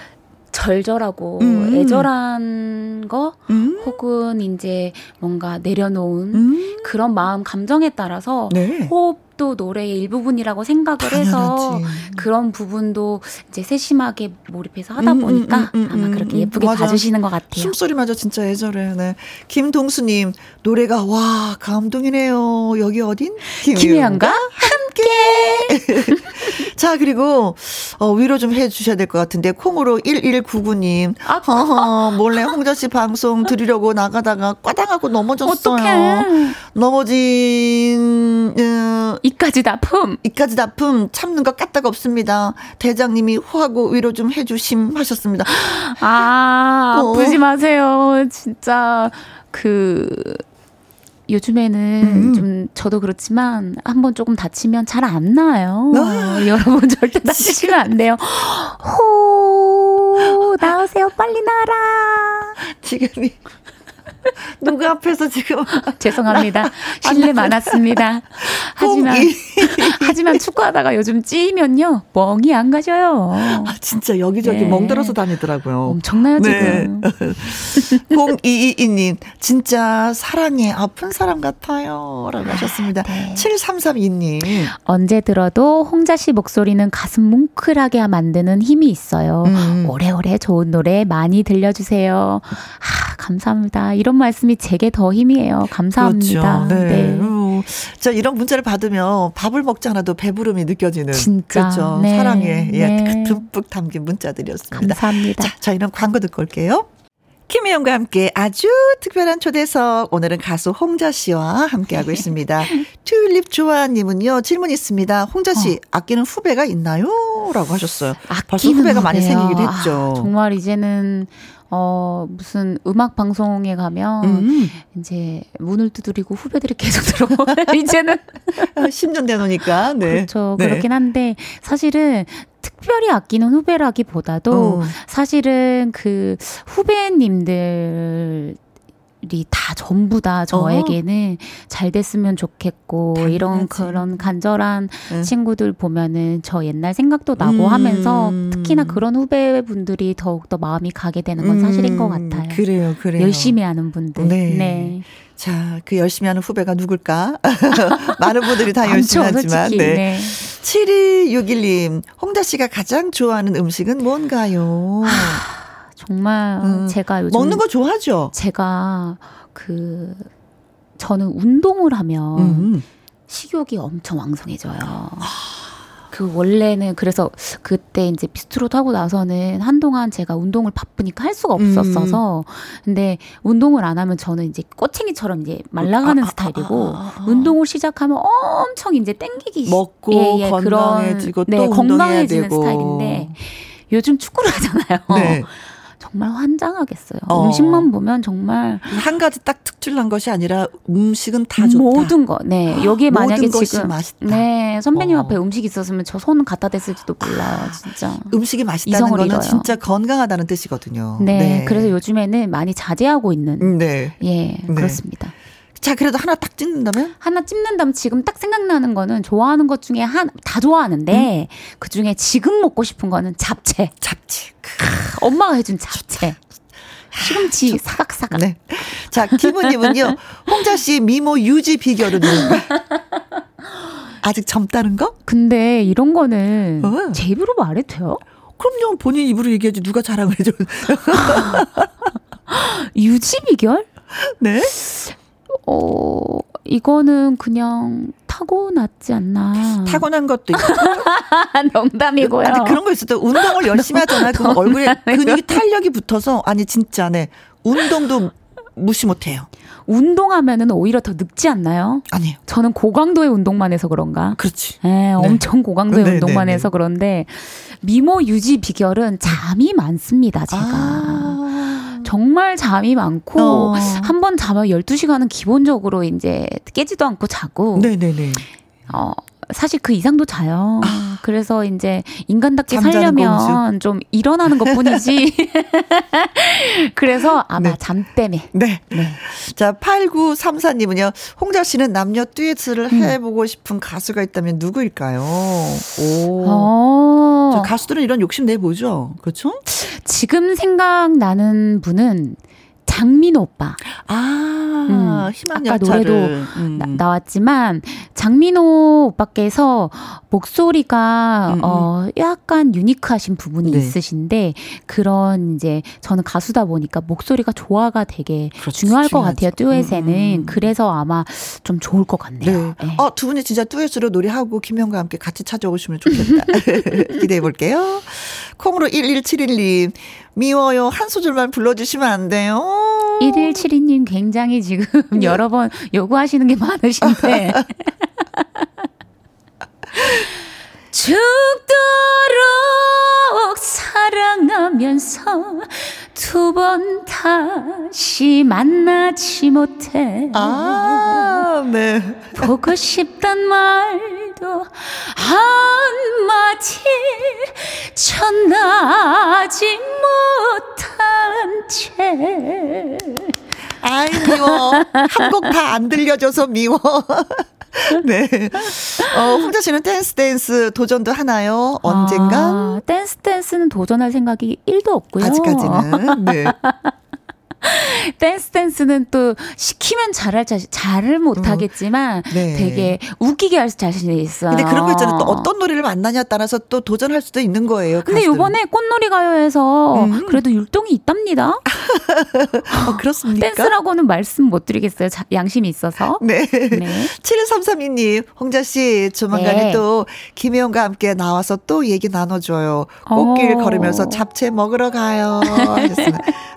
절절하고 음. 애절한 거 음. 혹은 이제 뭔가 내려놓은 음. 그런 마음 감정에 따라서 네. 호흡도 노래의 일부분이라고 생각을 당연하지. 해서 그런 부분도 이제 세심하게 몰입해서 하다 음, 음, 보니까 음, 아마 그렇게 예쁘게 맞아. 봐주시는 것 같아요. 숨소리마저 진짜 애절해. 네. 김동수님 노래가 와 감동이네요. 여기 어딘? 김혜영과 함께. 자 그리고 어, 위로 좀 해주셔야 될 것 같은데 콩으로 1199님 아, 어, 몰래 홍자 씨 방송 들으려고 나가다가 꽈당하고 넘어졌어요. 어떡해. 넘어진 어, 이까지 납품 이까지 납품 참는 것 까딱 없습니다. 대장님이 후하고 위로 좀 해주심 하셨습니다. 아 어. 아프지 마세요. 진짜 그 요즘에는 음. 좀 저도 그렇지만 한 번 조금 다치면 잘 안 나요. 아. 여러분 절대 다치시면 안 돼요. 호 나오세요 빨리 나라. 지금이 누구 앞에서 지금 죄송합니다. 실례 많았습니다. 하지만 하지만 축구하다가 요즘 찌면요 멍이 안 가져요. 아, 진짜 여기저기 네. 멍들어서 다니더라고요. 엄청나요 지금. 네. 0222님 진짜 사랑에 아픈 사람 같아요라고 하셨습니다. 네. 7332님 언제 들어도 홍자 씨 목소리는 가슴 뭉클하게 만드는 힘이 있어요. 음. 오래오래 좋은 노래 많이 들려주세요. 아, 감사합니다. 이런 말씀이 제게 더 힘이에요. 감사합니다. 그렇죠. 네. 네. 음, 자, 이런 문자를 받으면 밥을 먹지 않아도 배부름이 느껴지는. 진짜. 그렇죠. 네. 사랑에 예, 네. 듬뿍 담긴 문자들이었습니다. 감사합니다. 자, 저희는 광고 듣고 올게요. 김혜영과 함께 아주 특별한 초대석. 오늘은 가수 홍자 씨와 함께하고 있습니다. 튤립 조아님은요, 질문 있습니다. 홍자 씨, 어. 아끼는 후배가 있나요? 라고 하셨어요. 벌써 후배가 후배요. 많이 생기기도 했죠. 아, 정말 이제는 어, 무슨 음악 방송에 가면 음. 이제 문을 두드리고 후배들이 계속 들어오 이제는 10년 되노니까. 네. 그렇죠. 네. 그렇긴 한데 사실은 특별히 아끼는 후배라기보다도 어. 사실은 그 후배님들 다 전부 다 저에게는 어. 잘 됐으면 좋겠고 당연하지. 이런 그런 간절한 응. 친구들 보면은 저 옛날 생각도 나고 음. 하면서 특히나 그런 후배분들이 더욱 더 마음이 가게 되는 건 사실인 것 음. 같아요. 그래요, 그래요. 열심히 하는 분들. 네. 네. 자, 그 열심히 하는 후배가 누굴까? 많은 분들이 다 열심히 하지만. 네. 네. 7261님, 홍다 씨가 가장 좋아하는 음식은 뭔가요? 정말 음. 제가 요즘 먹는 거 좋아하죠. 제가 그 저는 운동을 하면 음. 식욕이 엄청 왕성해져요. 그 원래는 그래서 그때 이제 비스트롯 하고 나서는 한동안 제가 운동을 바쁘니까 할 수가 없었어서 음. 근데 운동을 안 하면 저는 이제 꼬챙이처럼 이제 말라가는 아, 아, 스타일이고 아, 아, 아, 운동을 시작하면 엄청 이제 땡기기 먹고 예, 예, 건강해지고 그런, 네, 건강해지는 되고. 스타일인데 요즘 축구를 하잖아요. 네. 정말 환장하겠어요. 어. 음식만 보면 정말 한 가지 딱 특출난 것이 아니라 음식은 다 좋다. 모든 거. 네. 여기에 만약에 지금 맛있다. 네. 선배님 어. 앞에 음식 있었으면 저 손 갖다 댔을지도 몰라요. 진짜. 음식이 맛있다는 거는 잃어요. 진짜 건강하다는 뜻이거든요. 네. 네. 그래서 요즘에는 많이 자제하고 있는 음, 네. 예, 네. 그렇습니다. 자, 그래도 하나 딱 찍는다면? 하나 찍는다면 지금 딱 생각나는 거는 좋아하는 것 중에 한, 다 좋아하는데, 음? 그 중에 지금 먹고 싶은 거는 잡채. 잡채. 크, 엄마가 해준 잡채. 시금치 사각사각. 네. 자, 김우님은요, 홍자 씨 미모 유지 비결은 아직 젊다는 거? 근데 이런 거는 어. 제 입으로 말해도 돼요? 그럼요. 본인 입으로 얘기하지 누가 자랑을 해줘. 유지 비결? 네. 어, 이거는 그냥 타고났지 않나. 타고난 것도 있고. 농담이고요. 아니, 그런 거 있어 도 운동을 열심히 하잖아요. 그 얼굴에 근육이 탄력이 붙어서 아니 진짜 네. 운동도 무시 못해요. 운동하면은 오히려 더 늙지 않나요? 아니요. 저는 고강도의 운동만 해서 그런가? 그렇지. 네, 네. 엄청 고강도의 네, 운동만 네, 네. 해서 그런데 미모 유지 비결은 잠이 많습니다, 제가. 아. 정말 잠이 많고 어. 한번 자면 12시간은 기본적으로 이제 깨지도 않고 자고. 네네네. 어, 사실 그 이상도 자요. 아, 그래서 이제 인간답게 살려면 공주. 좀 일어나는 것 뿐이지. 그래서 아마 네. 잠 때문에. 네. 네. 자, 8934님은요, 홍자 씨는 남녀 듀엣을 음. 해보고 싶은 가수가 있다면 누구일까요? 오. 어. 맞아. 가수들은 이런 욕심 내보죠. 그렇죠? 지금 생각나는 분은 장민호 오빠. 아, 음, 희망 아까 노래도 음. 나, 왔지만 장민호 오빠께서 목소리가 음, 음, 어 약간 유니크하신 부분이 네. 있으신데 그런 이제 저는 가수다 보니까 목소리가 조화가 되게 그렇죠, 중요할 것 같아요. 듀엣에는 음, 음. 그래서 아마 좀 좋을 것 같네요. 네. 네. 어, 두 분이 진짜 듀엣으로 노래하고 김영과 함께 같이 찾아오시면 좋겠다. 기대해 볼게요. 콩으로 1171님 미워요. 한 소절만 불러주시면 안 돼요? 1172님 굉장히 지금 네. 여러 번 요구하시는 게 많으신데. 죽도록 사랑하면서 두 번 다시 만나지 못해. 아, 네. 보고 싶단 말도 한마디 전하지 못한 채. 아이, 미워. 한곡 다 안 들려줘서 미워. 네. 어, 홍자 씨는 댄스 댄스 도전도 하나요? 언젠가? 아, 댄스 댄스는 도전할 생각이 1도 없고요. 아직까지는. 네. 댄스 댄스는 또 시키면 잘할 자신 잘을 못하겠지만 음. 네. 되게 웃기게 할 자신이 있어요. 근데 그런 거 있잖아요. 또 어떤 노래를 만나냐에 따라서 또 도전할 수도 있는 거예요. 근데 가수들은. 요번에 꽃놀이 가요에서 음. 그래도 율동이 있답니다. 어, 그렇습니까? 댄스라고는 말씀 못 드리겠어요. 자, 양심이 있어서. 네. 네. 7332님, 홍자 씨 조만간에 네. 또 김혜영과 함께 나와서 또 얘기 나눠줘요. 꽃길 오. 어. 걸으면서 잡채 먹으러 가요.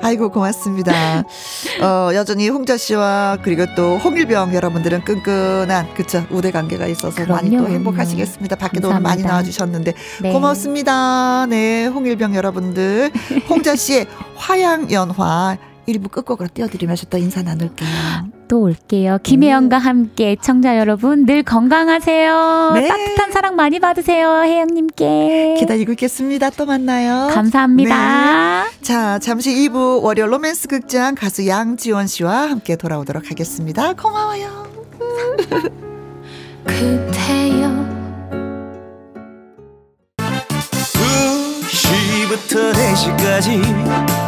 아이고 고맙습니다. 어, 여전히 홍자 씨와 그리고 또 홍일병 여러분들은 끈끈한 그쵸 우대 관계가 있어서 그럼요. 많이 또 행복하시겠습니다. 밖에도 오늘 많이 나와주셨는데 네. 고맙습니다. 네, 홍일병 여러분들, 홍자 씨의 화양 연화 일부 끝곡으로 띄워드리면서 또 인사 나눌게요. 또 올게요. 김혜영과 함께 청자 여러분 늘 건강하세요. 네. 따뜻한 사랑 많이 받으세요. 혜영님께. 기다리고 있겠습니다. 또 만나요. 감사합니다. 네. 자, 잠시 2부 월요 로맨스 극장 가수 양지원 씨와 함께 돌아오도록 하겠습니다. 고마워요. 그대여 2시부터 4시까지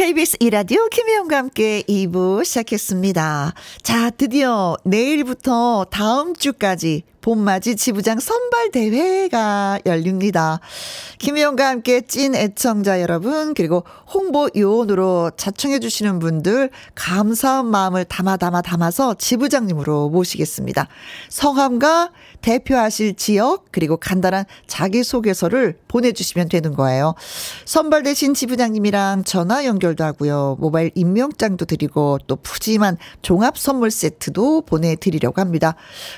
KBS 이라디오 김혜영과 함께 2부 시작했습니다. 자, 드디어 내일부터 다음 주까지 봄맞이 지부장 선발 대회가 열립니다. 김혜영과 함께 찐 애청자 여러분, 그리고 홍보 요원으로 자청해 주시는 분들 감사한 마음을 담아 담아 담아서 지부장님으로 모시겠습니다. 성함과 대표하실 지역 그리고 간단한 자기소개서를 보내주시면 되는 거예요. 선발되신 지부장님이랑 전화 연결도 하고요. 모바일 임명장도 드리고 또 푸짐한 종합 선물 세트도 보내드리려고 합니다.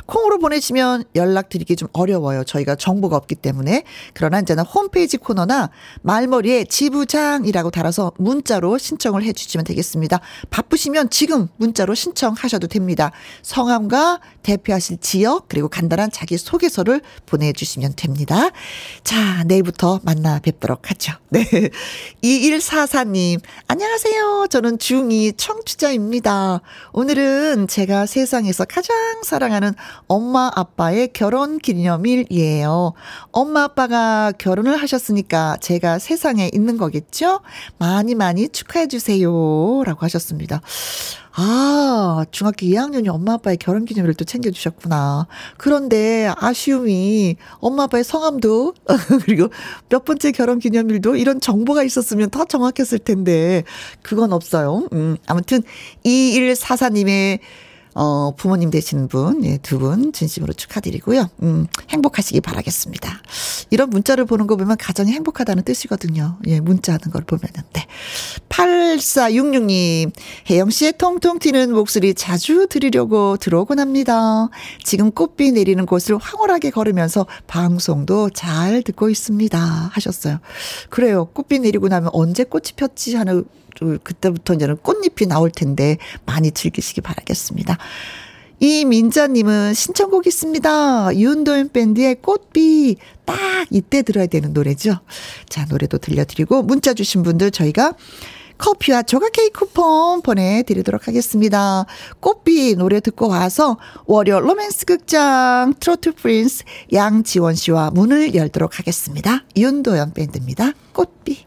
콩으로 보내시면 연락드리기 좀 어려워요. 저희가 정보가 없기 때문에. 그러나 이제는 홈페이지 코너나 말머리에 지부장이라고 달아서 문자로 신청을 해주시면 되겠습니다. 바쁘시면 지금 문자로 신청하셔도 됩니다. 성함과 대표하실 지역 그리고 간단한 자기 소개서를 보내주시면 됩니다. 자, 내일부터 만나 뵙도록 하죠. 네. 2144님, 안녕하세요. 저는 중2 청취자입니다. 오늘은 제가 세상에서 가장 사랑하는 엄마 아빠 의 결혼 기념일이에요. 엄마 아빠가 결혼을 하셨으니까 제가 세상에 있는 거겠죠? 많이 많이 축하해 주세요. 라고 하셨습니다. 아, 중학교 2학년이 엄마 아빠의 결혼 기념일을 또 챙겨주셨구나. 그런데 아쉬움이 엄마 아빠의 성함도, 그리고 몇 번째 결혼 기념일도 이런 정보가 있었으면 더 정확했을 텐데, 그건 없어요. 음, 아무튼, 2144님의 어, 부모님 되시는 분, 예, 두 분 진심으로 축하드리고요. 음, 행복하시기 바라겠습니다. 이런 문자를 보는 거 보면 가정이 행복하다는 뜻이거든요. 예, 문자 하는 걸 보면은. 네. 8466님, 혜영 씨의 통통 튀는 목소리 자주 들으려고 들어오곤 합니다. 지금 꽃비 내리는 곳을 황홀하게 걸으면서 방송도 잘 듣고 있습니다. 하셨어요. 그래요. 꽃비 내리고 나면 언제 꽃이 폈지 하는 그때부터 이제는 꽃잎이 나올 텐데 많이 즐기시기 바라겠습니다. 이민자님은 신청곡 있습니다. 윤도현 밴드의 꽃비 딱 이때 들어야 되는 노래죠. 자 노래도 들려드리고 문자 주신 분들 저희가 커피와 조각 케이크 쿠폰 보내드리도록 하겠습니다. 꽃비 노래 듣고 와서 월요 로맨스 극장 트로트 prince 양지원 씨와 문을 열도록 하겠습니다. 윤도현 밴드입니다. 꽃비.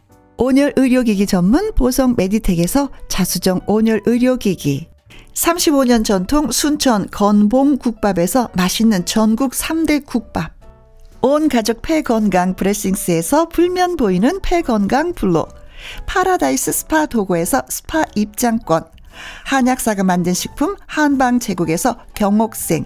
온열 의료기기 전문 보성 메디텍에서 자수정 온열 의료기기. 35년 전통 순천 건봉 국밥에서 맛있는 전국 3대 국밥. 온 가족 폐건강 브레싱스에서 불면 보이는 폐건강 블로. 파라다이스 스파 도고에서 스파 입장권. 한약사가 만든 식품 한방 제국에서 경옥생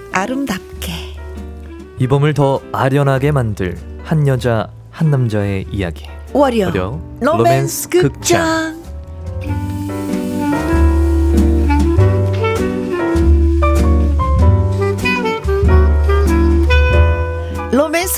아름답게. 이 봄을 더 아련하게 만들 한 여자 한 남자의 이야기. 월요. 월요. 로맨스 극장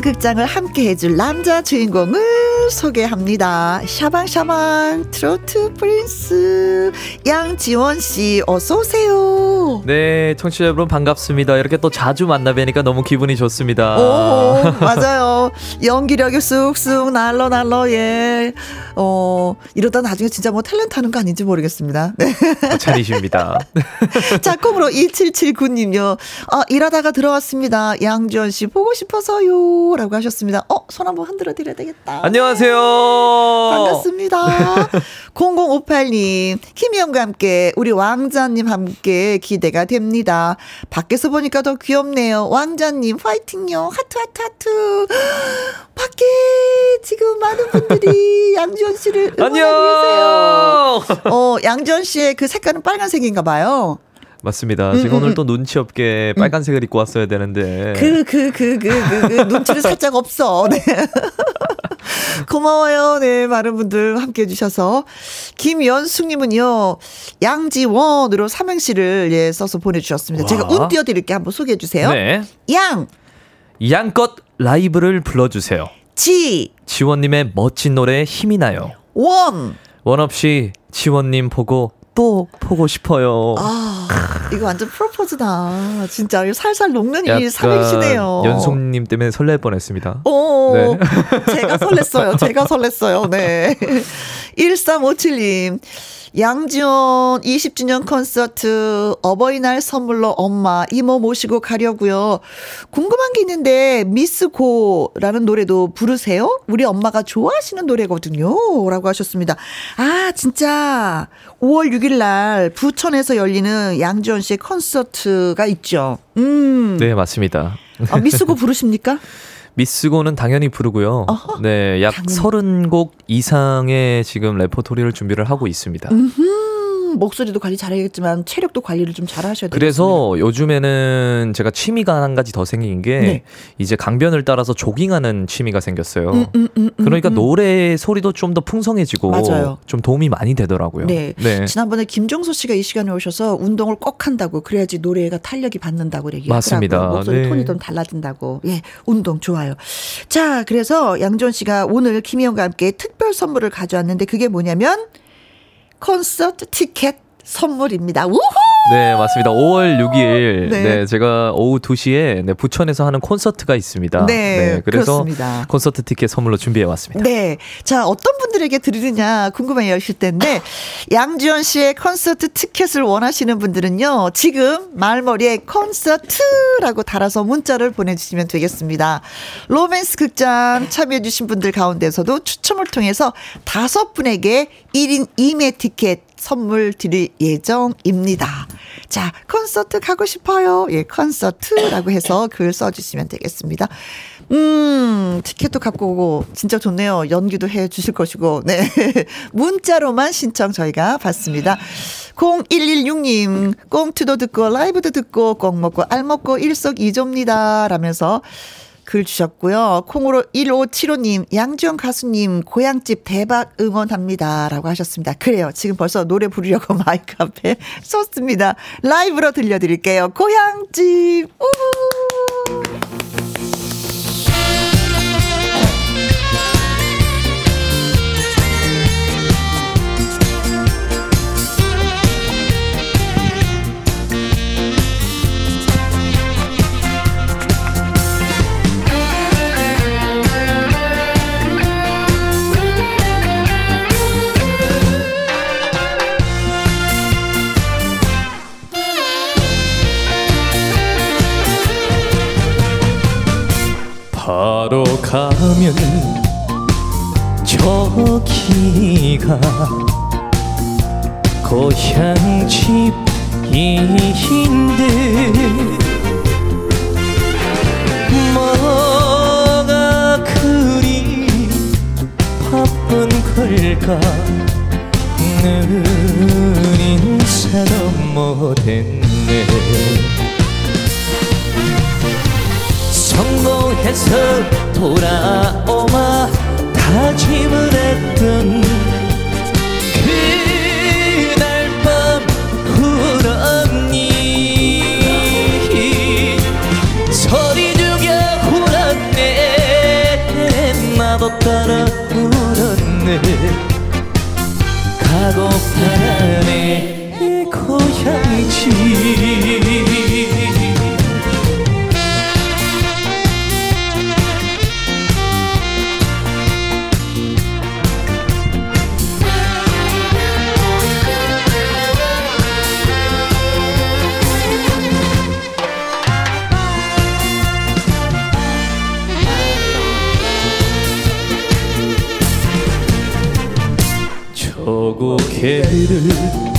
로맨스 극장을 함께 해줄 남자 주인공을 소개합니다. 샤방샤방 트로트 prince 양지원 씨 어서 오세요. 네 청취자 여러분 반갑습니다 이렇게 또 자주 만나 뵈니까 너무 기분이 좋습니다 오, 맞아요. 연기력이 쑥쑥 날러 날러 예. 어, 이러다 나중에 진짜 뭐 탤런트 하는 거 아닌지 모르겠습니다. 네. 찬이십니다 자, 콩으로 2779님요. 아, 일하다가 들어왔습니다. 양지원 씨 보고 싶어서요. 라고 하셨습니다. 어, 손 한번 흔들어 드려야 되겠다. 안녕하세요 반갑습니다. 0058님, 김희영과 함께 우리 왕자님 함께 기대가 됩니다. 밖에서 보니까 더 귀엽네요. 왕자님, 화이팅요. 하트, 하트, 하트. 밖에 지금 많은 분들이 양지원 씨를 응원하고 계세요. 안녕 어, 양지원 씨의 그 색깔은 빨간색인가 봐요. 맞습니다 음, 제가 음, 오늘 음. 또 눈치 없게 빨간색을 입고 왔어야 되는데 그, 그, 그, 그, 그, 그, 눈치를 살짝 없어. 네. 고마워요. 네, 많은 분들 함께 해주셔서. 김연숙님은요, 양지원으로 삼행시를 예, 써서 보내주셨습니다. 제가 와. 운 띄워드릴게 한번 소개해주세요. 네 양, 양껏 라이브를 불러주세요 지, 지원님의 멋진 노래에 힘이 나요 원. 원 없이 지원님 보고 또 보고 싶어요 아, 이거 완전 프로포즈다. 진짜 살살 녹는 이 삼행시네요. 연송님 때문에 설렐 뻔했습니다. 오, 네. 제가 설렜어요. 제가 설렜어요. 네. 1357님. 양지원 20주년 콘서트 어버이날 선물로 엄마, 이모 모시고 가려고요. 궁금한 게 있는데 미스고라는 노래도 부르세요? 우리 엄마가 좋아하시는 노래거든요. 라고 하셨습니다. 아, 진짜 5월 6일 날 부천에서 열리는 양지원 씨의 콘서트가 있죠. 음. 네, 맞습니다. 아, 미스고 부르십니까? 미스고는 당연히 부르고요. 어허, 네, 약 당연히. 30곡 이상의 지금 레퍼토리를 준비를 하고 있습니다. 음흠. 목소리도 관리 잘해야겠지만 체력도 관리를 좀 잘 하셔야 돼요. 그래서 요즘에는 제가 취미가 한 가지 더 생긴 게 네. 이제 강변을 따라서 조깅하는 취미가 생겼어요. 음, 음, 음, 음 그러니까 음. 노래 소리도 좀 더 풍성해지고 맞아요. 좀 도움이 많이 되더라고요. 네. 네. 지난번에 김종수 씨가 이 시간에 오셔서 운동을 꼭 한다고 그래야지 노래가 탄력이 받는다고 얘기하더라고요. 맞습니다. 목소리 네. 톤이 좀 달라진다고. 예, 운동 좋아요. 자, 그래서 양존 씨가 오늘 김희영과 함께 특별 선물을 가져왔는데 그게 뭐냐면 콘서트 티켓 선물입니다. 우후! 네, 맞습니다. 5월 6일 네. 네 제가 오후 2시에 네, 부천에서 하는 콘서트가 있습니다. 네, 네 그래서 그렇습니다. 콘서트 티켓 선물로 준비해 왔습니다. 네. 자, 어떤 분들에게 드리느냐 궁금해 하실 텐데 양지연 씨의 콘서트 티켓을 원하시는 분들은요. 지금 말머리에 콘서트라고 달아서 문자를 보내 주시면 되겠습니다. 로맨스 극장 참여해 주신 분들 가운데서도 추첨을 통해서 다섯 분에게 1인 2매 티켓 선물 드릴 예정입니다. 자, 콘서트 가고 싶어요. 예, 콘서트라고 해서 글 써주시면 되겠습니다. 음, 티켓도 갖고 오고, 진짜 좋네요. 연기도 해 주실 것이고, 네. 문자로만 신청 저희가 받습니다. 0116님, 꽁트도 듣고, 라이브도 듣고, 꽁 먹고, 알 먹고, 일석이조입니다. 라면서 글 주셨고요. 콩으로 1575님, 양지영 가수님, 고향집 대박 응원합니다. 라고 하셨습니다. 그래요. 지금 벌써 노래 부르려고 마이크 앞에 섰습니다. 라이브로 들려드릴게요. 고향집! 우후! 바로 가면 저기가 고향집인데 뭐가 그리 바쁜 걸까? 늘 인사도 못했네 성공해서 돌아오마. 다짐을 했던 그날 밤 울었니 소리 죽여 울었네 나도 따라 울었네. 가고파네 고향집 고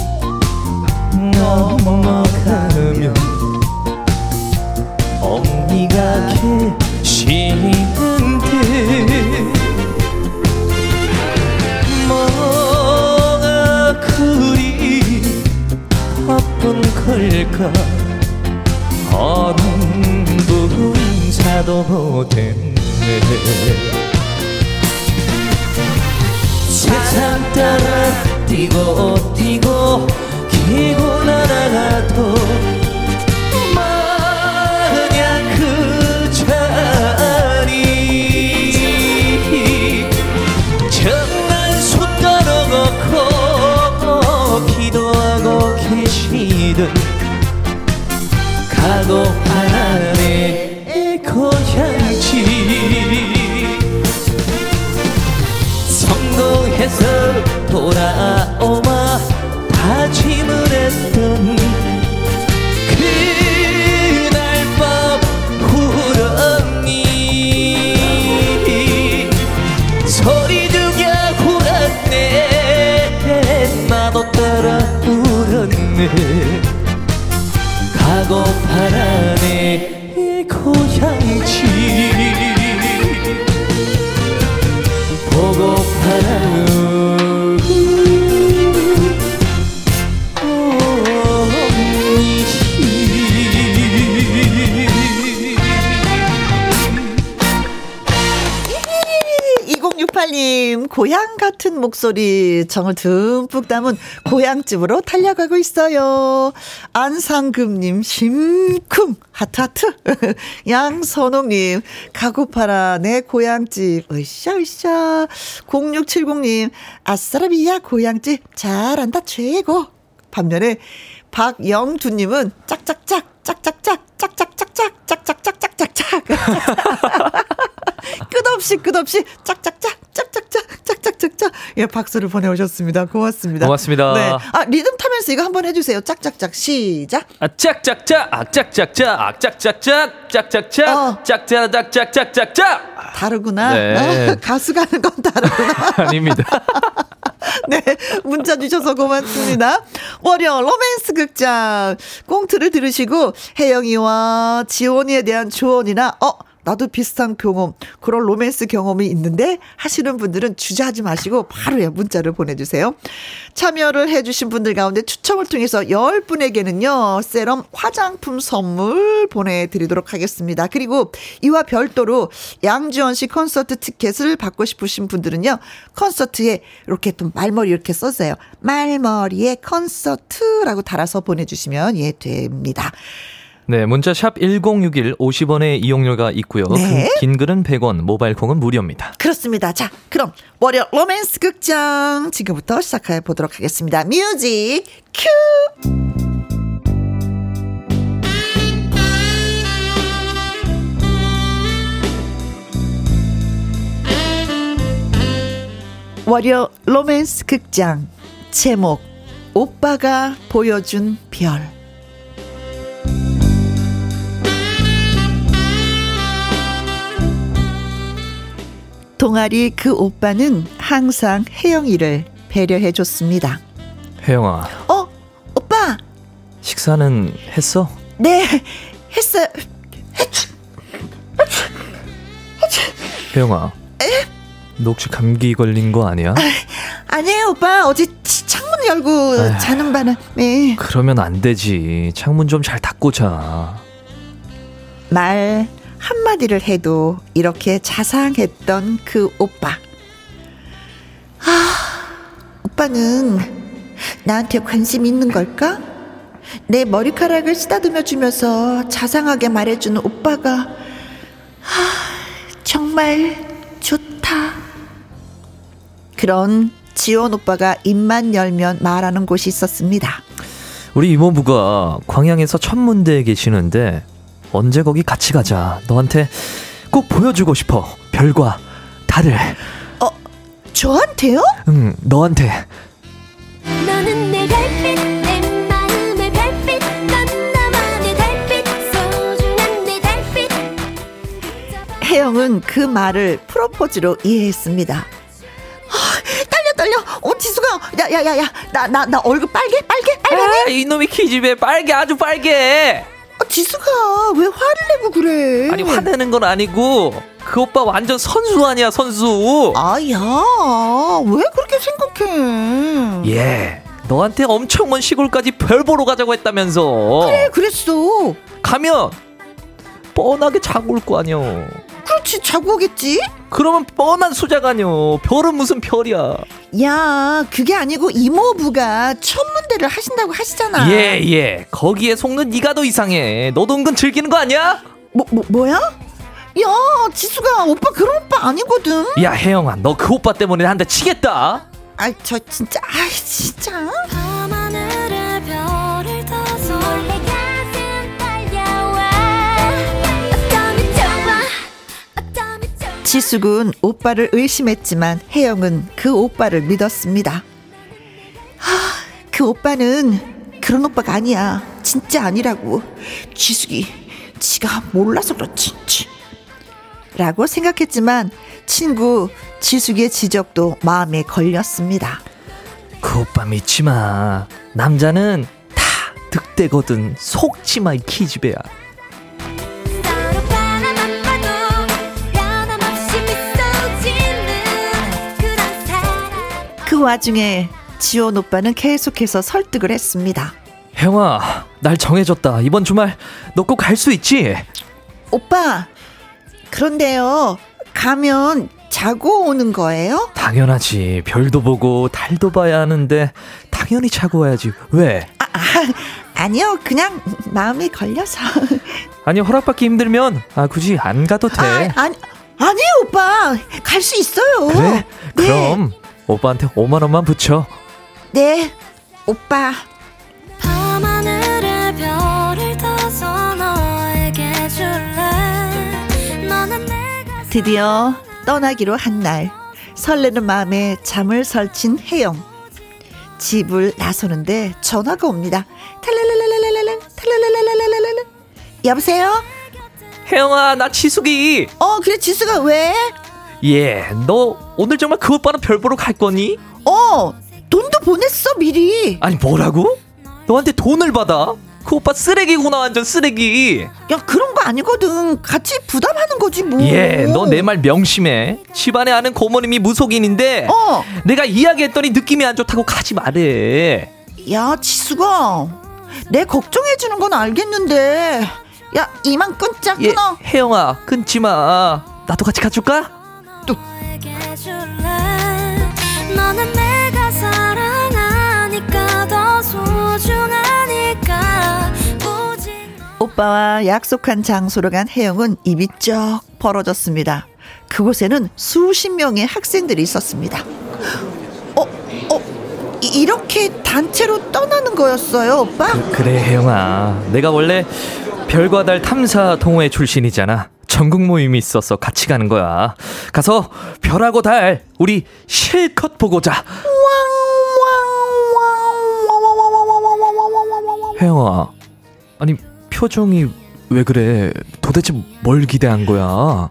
가고파라 내 고향집 고향 같은 목소리, 정을 듬뿍 담은 고향집으로 달려가고 있어요. 안상금님, 심쿵, 하트하트. 양선홍님, 가고파라, 내 고향집, 으쌰, 으쌰. 0670님, 아싸라비야, 고향집, 잘한다, 최고. 반면에, 박영두님은, 짝짝짝, 짝짝짝, 짝짝짝짝, 짝짝짝짝짝짝. 끝없이 끝없이 짝짝짝 짝짝짝 짝짝짝짝. 예 박수를 보내오셨습니다. 고맙습니다. 고맙습니다. 네 아 리듬 타면서 이거 한번 해주세요. 짝짝짝 시작. 아, 짝짝짝, 아, 짝짝짝, 아, 짝짝짝, 짝짝짝, 어. 짝짝짝짝짝짝짝. 다르구나. 네. 어, 가수가 하는 건 다르구나. 아닙니다. 네. 문자 주셔서 고맙습니다. 월요 로맨스 극장. 꽁트를 들으시고 혜영이와 지원이에 대한 조언이나 어 나도 비슷한 경험, 그런 로맨스 경험이 있는데 하시는 분들은 주저하지 마시고 바로 예, 문자를 보내주세요. 참여를 해주신 분들 가운데 추첨을 통해서 10분에게는요, 세럼 화장품 선물 보내드리도록 하겠습니다. 그리고 이와 별도로 양지원 씨 콘서트 티켓을 받고 싶으신 분들은요, 콘서트에 이렇게 또 말머리 이렇게 써주세요. 말머리에 콘서트라고 달아서 보내주시면 예, 됩니다. 네, 문자 샵 1061 50원의 이용료가 있고요. 네. 그긴 글은 100원, 모바일 콩은 무료입니다. 그렇습니다. 자, 그럼 월요 로맨스 극장 지금부터 시작해 보도록 하겠습니다. music cue. 월요 로맨스 극장 제목 오빠가 보여준 별 동아리 그 오빠는 항상 혜영이를 배려해 줬습니다. 혜영아, 어, 오빠, 식사는 했어? 네, 했어요. 혜영아. 너 혹시 감기 걸린 거 아니야? 아 니에요, 오빠. 어제 치- 창문 열고 아휴. 자는 바람에 그러면 안 되지. 창문 좀 잘 닫고 자. 말 한마디를 해도 이렇게 자상했던 그 오빠. 아, 오빠는 나한테 관심 있는 걸까? 내 머리카락을 쓰다듬어 주면서 자상하게 말해주는 오빠가 아, 정말 좋다. 그런 지원 오빠가 입만 열면 말하는 곳이 있었습니다. 우리 이모부가 광양에서 천문대에 계시는데 언제 거기 같이 가자. 너한테 꼭 보여주고 싶어. 별과 달을. 저한테요? 응, 너한테. 혜영은 그 말을 프로포즈로 이해했습니다. 아, 떨려 떨려. 어 지수가 야야야야 나 나 나 얼굴 빨개 빨개 빨개. 아, 이놈의 키집애 빨개 아주 빨개. 어, 지수가 왜 화를 내고 그래? 아니 화내는 건 아니고 그 오빠 완전 선수 아니야 선수. 아야 왜 그렇게 생각해? 예. 너한테 엄청 먼 시골까지 별 보러 가자고 했다면서. 그래 그랬어. 가면 뻔하게 자고 올 거 아니여. 그렇지 자고 오겠지. 그러면 뻔한 수작 아니여. 별은 무슨 별이야. 야 그게 아니고 이모부가 천문대를 하신다고 하시잖아. 예, 예. 거기에 속는 네가 더 이상해. 너도 은근 즐기는 거 아니야? 뭐, 뭐 뭐야? 야 지수가 오빠 그런 오빠 아니거든. 야, 혜영아. 너 그 오빠 때문에 한 대 치겠다. 아저 진짜 아 진짜. 지숙은 오빠를 의심했지만 혜영은 그 오빠를 믿었습니다. 하, 그 오빠는 그런 오빠가 아니야. 진짜 아니라고. 지숙이 지가 몰라서 그렇지. 라고 생각했지만 친구 지숙의 지적도 마음에 걸렸습니다. 그 오빠 믿지 마. 남자는 다 득대거든. 속지 마, 이 키즈배야. 와중에 지원 오빠는 계속해서 설득을 했습니다. 형아, 날 정해줬다. 이번 주말 너 꼭 갈 수 있지? 오빠, 그런데요, 가면 자고 오는 거예요? 당연하지. 별도 보고 달도 봐야 하는데 당연히 자고 와야지. 왜? 아, 아 아니요, 그냥 마음이 걸려서. 아니 허락받기 힘들면 아 굳이 안 가도 돼. 아, 아니, 아니요, 오빠. 갈 수 있어요. 그래? 네. 그럼 오빠한테 5만 원만 붙여. 네, 오빠. 밤하늘에 별을 떠서 너에게 줄래 너는 내가 드디어 떠나기로 한 날 설레는 마음에 잠을 설친 혜영 집을 나서는데 전화가 옵니다 탈랄랄랄랄랄랄 탈랄랄랄랄랄랄 여보세요? 혜영아 나 지숙이. 어 그래 지수가 왜? 예, 너 오늘 정말 그 오빠랑 별 보러 갈 거니? 어 돈도 보냈어 미리 아니 뭐라고? 너한테 돈을 받아? 그 오빠 쓰레기구나 완전 쓰레기. 야 그런 거 아니거든 같이 부담하는 거지 뭐 예, 너 내 말 명심해. 집안에 아는 고모님이 무속인인데 어. 내가 이야기했더니 느낌이 안 좋다고 가지 말해. 야 지수가 내 걱정해 주는 건 알겠는데 야 이만 끊자 예, 끊어 혜영아 끊지 마. 나도 같이 가줄까? 너에게 줄래 너는 내가 사랑하니까 더 소중하니까 오직 오빠와 약속한 장소로 간 혜영은 입이 쩍 벌어졌습니다. 그곳에는 수십 명의 학생들이 있었습니다. 어, 어, 이- 이렇게 단체로 떠나는 거였어요, 오빠? 그래 혜영아 내가 원래 별과 달 탐사 동호회 출신이잖아 전국 모임이 있어서 같이 가는 거야. 가서 별하고 달 우리 실컷 보고자. 혜영아 아니 표정이 왜 그래? 도대체 뭘 기대한 거야?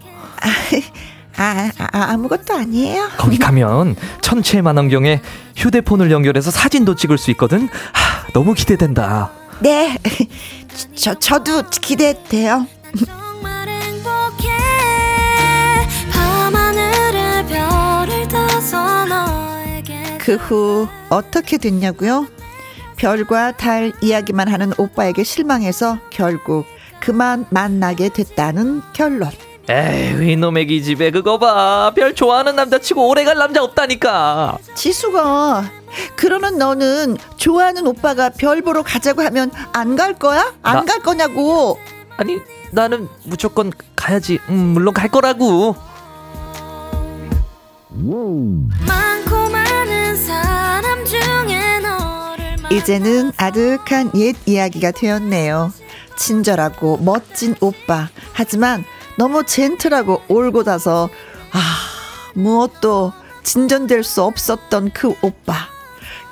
아, 아, 아무것도 아니에요. 거기 가면 천체 만원경에 휴대폰을 연결해서 사진도 찍을 수 있거든. 하, 너무 기대된다. 네, 저, 저도 기대돼요. 그 후 어떻게 됐냐고요? 별과 달 이야기만 하는 오빠에게 실망해서 결국 그만 만나게 됐다는 결론. 에이 이놈의 기집애 그거 봐 별 좋아하는 남자치고 오래갈 남자 없다니까 지수가 그러는 너는 좋아하는 오빠가 별 보러 가자고 하면 안 갈 거야? 안 나- 갈 거냐고. 아니 나는 무조건 가야지 음, 물론 갈 거라고 많 이제는 아득한 옛 이야기가 되었네요. 친절하고 멋진 오빠. 하지만 너무 젠틀하고 올곧아서 아 무엇도 진전될 수 없었던 그 오빠.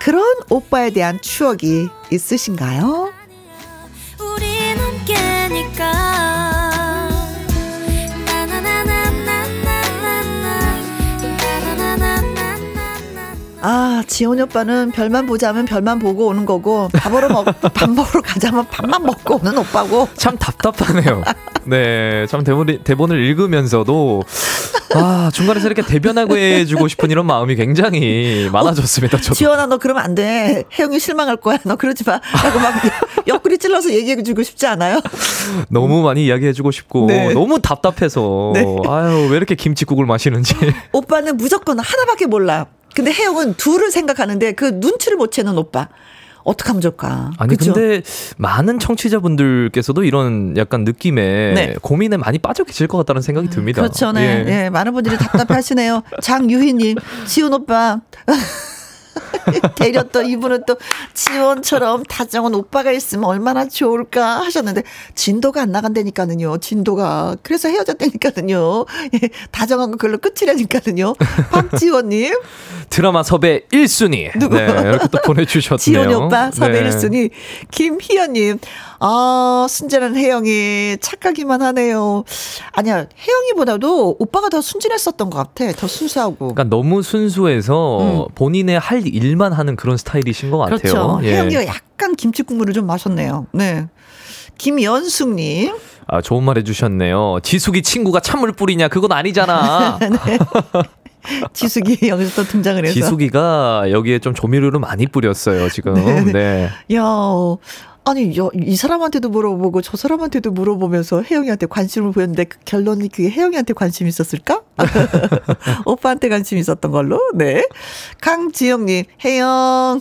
그런 오빠에 대한 추억이 있으신가요? 아, 지원이 오빠는 별만 보자면 별만 보고 오는 거고, 밥 먹으러, 먹, 밥 먹으러 가자면 밥만 먹고 오는 오빠고. 참 답답하네요 네 참 대본, 대본을 읽으면서도 아 중간에서 이렇게 대변하고 해주고 싶은 이런 마음이 굉장히 많아졌습니다 저도 지원아, 너 그러면 안 돼. 혜영이 실망할 거야. 너 그러지 마. 라고 막 옆구리 찔러서 얘기해주고 싶지 않아요? 너무 많이 이야기해주고 싶고 네. 너무 답답해서 네. 아유 왜 이렇게 김치국을 마시는지 오빠는 무조건 하나밖에 몰라. 근데 혜영은 둘을 생각하는데 그 눈치를 못 채는 오빠. 어떡하면 좋을까? 아니 그쵸? 근데 많은 청취자분들께서도 이런 약간 느낌에 네. 고민에 많이 빠져 계실 것 같다는 생각이 듭니다. 그렇죠. 네. 예. 예, 많은 분들이 답답해 하시네요. 장유희님, 지훈 오빠. 되려 또 이분은 또 지원처럼 다정한 오빠가 있으면 얼마나 좋을까 하셨는데 진도가 안 나간다니까는요. 진도가. 그래서 헤어졌다니까는요. 예, 다정한 거 그걸로 끝이라니까는요. 박지원님. 드라마 섭외 1순위. 누구? 네, 이렇게 또 보내주셨네요. 지원이 오빠 섭외 네. 1순위. 김희연님. 아, 순진한 혜영이 착하기만 하네요. 아니야, 혜영이보다도 오빠가 더 순진했었던 것 같아. 더 순수하고. 그러니까 너무 순수해서 본인의 할 일만 하는 그런 스타일이신 것 같아요. 음. 그렇죠. 예. 혜영이가 약간 김치 국물을 좀 마셨네요. 네. 김연숙님. 아, 좋은 말 해주셨네요. 지숙이 친구가 찬물 뿌리냐? 그건 아니잖아. 지숙이 여기서 또 등장을 해서. 지숙이가 여기에 좀 조미료를 많이 뿌렸어요, 지금. 네. 네. 야, 아니, 여, 이 사람한테도 물어보고 저 사람한테도 물어보면서 혜영이한테 관심을 보였는데 그 결론이 그게 혜영이한테 관심이 있었을까? 오빠한테 관심이 있었던 걸로. 네. 강지영님, 혜영.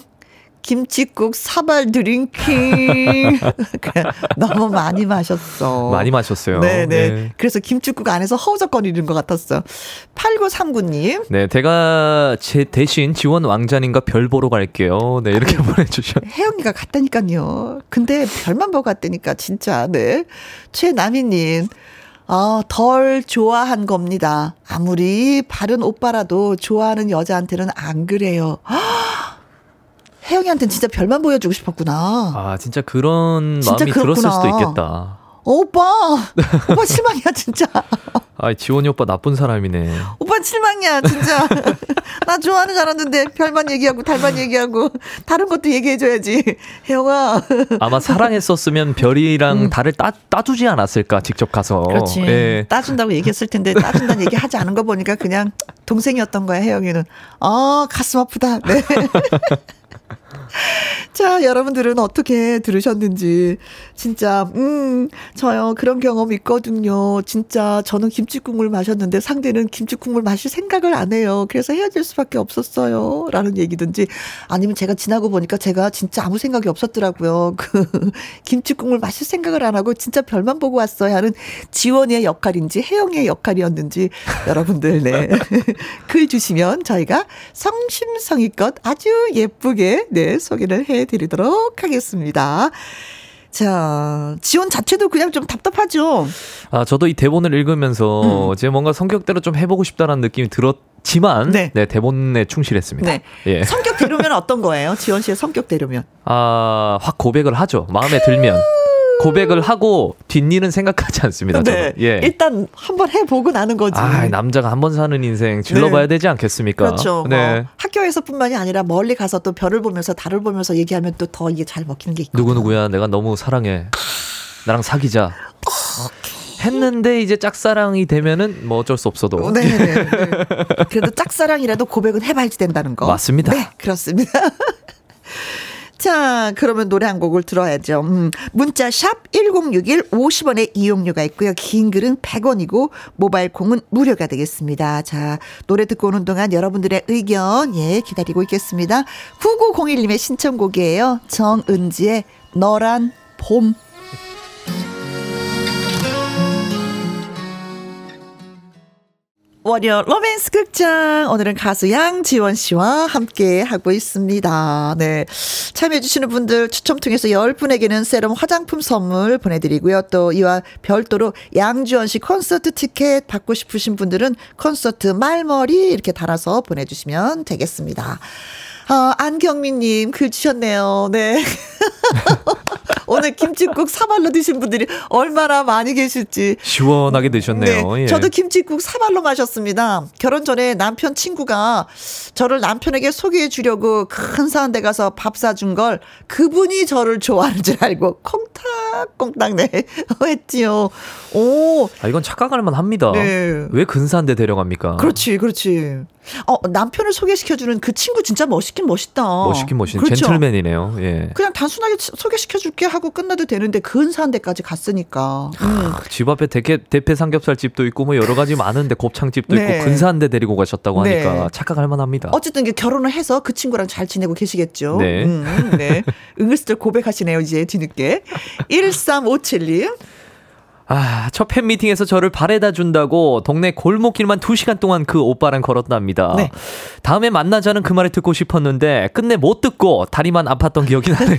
김치국 사발 drinking. 너무 많이 마셨어. 많이 마셨어요. 네네. 네. 그래서 김치국 안에서 허우적거리는 것 같았어. 8939님. 네, 제가 제 대신 지원 왕자님과 별 보러 갈게요. 네, 이렇게 보내주셨. 혜영이가 갔다니까요. 근데 별만 보고 갔다니까, 진짜. 네. 최남희님. 아, 덜 좋아한 겁니다. 아무리 바른 오빠라도 좋아하는 여자한테는 안 그래요. 혜영이한테는 진짜 별만 보여주고 싶었구나. 아, 진짜 그런 진짜 마음이 들었을 그렇구나. 수도 있겠다. 어, 오빠! 오빠 실망이야, 진짜. 아, 지원이 오빠 나쁜 사람이네. 오빠 실망이야, 진짜. 나 좋아하는 줄 알았는데, 별만 얘기하고, 달만 얘기하고, 다른 것도 얘기해줘야지. 혜영아. 아마 사랑했었으면 별이랑 달을 따, 따주지 않았을까, 직접 가서. 음. 그렇지. 예. 따준다고 얘기했을 텐데 따준다는 얘기 하지 않은 거 보니까 그냥 동생이었던 거야, 혜영이는. 아, 가슴 아프다. 네. 자, 여러분들은 어떻게 들으셨는지. 진짜, 음, 저요, 그런 경험 있거든요. 진짜, 저는 김치국물 마셨는데 상대는 김치국물 마실 생각을 안 해요. 그래서 헤어질 수밖에 없었어요. 라는 얘기든지. 아니면 제가 지나고 보니까 제가 진짜 아무 생각이 없었더라고요. 그, 김치국물 마실 생각을 안 하고 진짜 별만 보고 왔어요. 하는 지원이의 역할인지 혜영이의 역할이었는지 여러분들, 네. 글 주시면 저희가 성심성의껏 아주 예쁘게, 네, 소개를 해드리도록 하겠습니다. 자, 지원 자체도 그냥 좀 답답하죠? 아, 저도 이 대본을 읽으면서 음. 제 뭔가 성격대로 좀 해보고 싶다라는 느낌이 들었지만, 네. 네, 대본에 충실했습니다. 네. 예. 성격대로면 어떤 거예요? 지원 씨의 성격대로면. 아, 확 고백을 하죠. 마음에 들면. 고백을 하고 뒷일은 생각하지 않습니다. 네. 예. 일단 한번 해보고 나는 거지. 아, 남자가 한 번 사는 인생 질러봐야 되지 않겠습니까? 그렇죠. 네. 뭐 학교에서뿐만이 아니라 멀리 가서 또 별을 보면서 달을 보면서 얘기하면 또 더 이게 잘 먹히는 게 있고. 누구 누구야? 내가 너무 사랑해. 나랑 사귀자. 했는데 이제 짝사랑이 되면은 뭐 어쩔 수 없어도. 네, 네, 네. 그래도 짝사랑이라도 고백은 해봐야지 된다는 거. 맞습니다. 네, 그렇습니다. 자, 그러면 노래 한 곡을 들어야죠. 음, 문자 샵 1061 50원의 이용료가 있고요. 긴 글은 100원이고 모바일 콩은 무료가 되겠습니다. 자, 노래 듣고 오는 동안 여러분들의 의견 예, 기다리고 있겠습니다. 9901님의 신청곡이에요. 정은지의 너란 봄. 월요 로맨스 극장 오늘은 가수 양지원 씨와 함께 하고 있습니다. 네. 참여해 주시는 분들 추첨 통해서 10분에게는 세럼 화장품 선물 보내 드리고요. 또 이와 별도로 양지원 씨 콘서트 티켓 받고 싶으신 분들은 콘서트 말머리 이렇게 달아서 보내 주시면 되겠습니다. 어, 안경민 님 글 주셨네요. 네. 오늘 김치국 사발로 드신 분들이 얼마나 많이 계실지 시원하게 드셨네요. 네, 예. 저도 김치국 사발로 마셨습니다. 결혼 전에 남편 친구가 저를 남편에게 소개해 주려고 큰 사한 데 가서 밥 사준 걸 그분이 저를 좋아하는 줄 알고 콩닥콩닥 네 했지요. 오, 아, 이건 착각할 만합니다. 네. 왜 근사한 데 데려갑니까? 그렇지, 그렇지. 어, 남편을 소개시켜주는 그 친구 진짜 멋있긴 멋있다. 멋있긴 멋있는 그렇죠? 젠틀맨이네요. 예. 그냥 단순하게 소개시켜줄게 하고 끝나도 되는데 근사한 데까지 갔으니까. 음. 집 앞에 대게, 대패 삼겹살 집도 있고 뭐 여러 가지 많은데 곱창집도 네. 있고 근사한 데 데리고 가셨다고 네. 하니까 착각할 만합니다. 어쨌든 결혼을 해서 그 친구랑 잘 지내고 계시겠죠. 네. 음, 네. 은근슬쩍 고백하시네요, 이제 뒤늦게. 1357님. 아, 첫 팬미팅에서 저를 바래다 준다고 동네 골목길만 2시간 동안 그 오빠랑 걸었답니다. 네. 다음에 만나자는 그 말을 듣고 싶었는데 끝내 못 듣고 다리만 아팠던 기억이 나네요.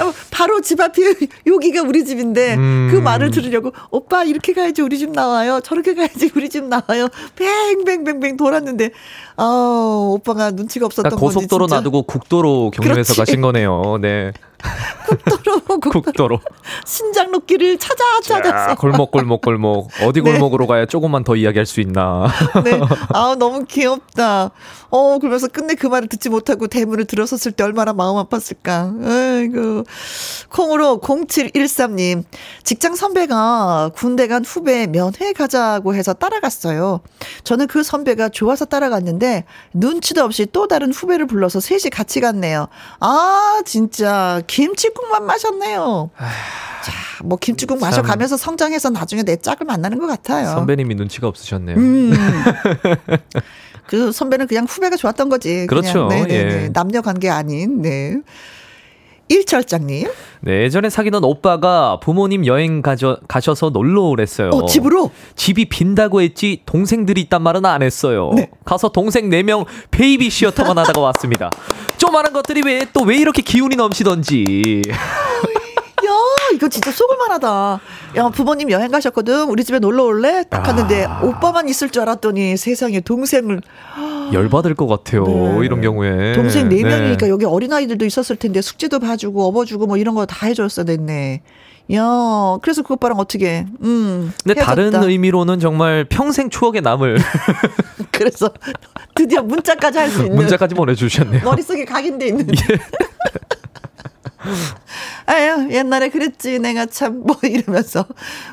어, 바로 집 앞이 여기가 우리 집인데 음. 그 말을 들으려고 오빠 이렇게 가야지 우리 집 나와요. 저렇게 가야지 우리 집 나와요. 뱅뱅뱅뱅 돌았는데 아 오빠가 눈치가 없었던 그러니까 건지 고속도로 진짜. 놔두고 국도로 경유해서 그렇지. 가신 거네요. 네. 국도로 국도로 국도로. 신장로길을 찾아 찾아서 아, 골목 골목 골목 어디 네. 골목으로 가야 조금만 더 이야기할 수 있나. 네. 아 너무 귀엽다. 어 그러면서 끝내 그 말을 듣지 못하고 대문을 들어섰을 때 얼마나 마음 아팠을까. 아이고 콩으로 0713님 직장 선배가 군대 간 후배 면회 가자고 해서 따라갔어요. 저는 그 선배가 좋아서 따라갔는데 눈치도 없이 또 다른 후배를 불러서 셋이 같이 갔네요. 아 진짜 김치국만 마셨네요. 자, 뭐 김치국 참. 마셔가면서 성장해서 나중에 내 짝을 만나는 것 같아요. 선배님이 눈치가 없으셨네요. 음. 그 선배는 그냥 후배가 좋았던 거지. 그렇죠. 그냥. 네네네. 예. 남녀 관계 아닌, 네. 일철장님. 네, 예전에 사귀던 오빠가 부모님 여행 가져, 가셔서 놀러 오랬어요. 어, 집으로? 집이 빈다고 했지 동생들이 있단 말은 안 했어요. 네. 가서 동생 4명 베이비 시어터만 하다가 왔습니다. 조만한 것들이 왜 또 왜 이렇게 기운이 넘치던지. 야, 이거 진짜 속을 만하다. 야, 부모님 여행 가셨거든. 우리 집에 놀러 올래? 딱 갔는데 아. 오빠만 있을 줄 알았더니 세상에 동생을 열받을 것 같아요. 네. 이런 경우에. 동생 네 명이니까 네. 여기 어린아이들도 있었을 텐데 숙제도 봐주고 업어주고 뭐 이런 거 다 해줬어야 됐네. 야, 그래서 그 오빠랑 어떻게, 음. 근데 다른 헤어졌다. 의미로는 정말 평생 추억에 남을 그래서 드디어 문자까지 할 수 있는. 문자까지 보내주셨네요. 머릿속에 각인돼 있는. 아유, 옛날에 그랬지. 내가 참, 뭐, 이러면서.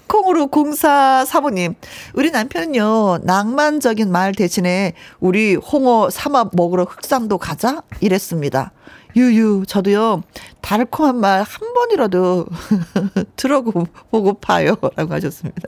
콩으로 공사 사모님. 우리 남편은요, 낭만적인 말 대신에 우리 홍어 삼합 먹으러 흑산도 가자? 이랬습니다. 유유, 저도요, 달콤한 말 한 번이라도 들어보고 봐요. 라고 하셨습니다.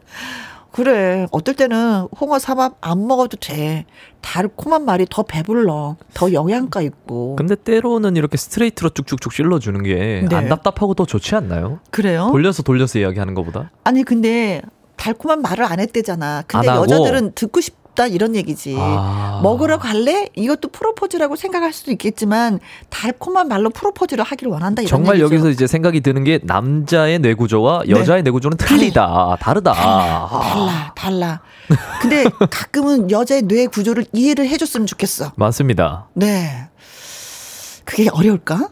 그래. 어떨 때는 홍어 삼합 안 먹어도 돼. 달콤한 말이 더 배불러. 더 영양가 있고. 근데 때로는 이렇게 스트레이트로 쭉쭉쭉 찔러주는 게안 네. 답답하고 더 좋지 않나요? 그래요? 돌려서 돌려서 이야기하는 것보다. 아니 근데 달콤한 말을 안 했대잖아. 근데 안? 여자들은 듣고 싶 다 이런 얘기지. 아. 먹으러 갈래? 이것도 프로포즈라고 생각할 수도 있겠지만 달콤한 말로 프로포즈를 하기를 원한다 이런 정말 얘기죠. 여기서 이제 생각이 드는 게 남자의 뇌 구조와 여자의 뇌구조는 틀리다, 다르다. 달라, 달라, 달라. 근데 가끔은 여자의 뇌 구조를 이해를 해 줬으면 좋겠어. 맞습니다. 네. 그게 어려울까?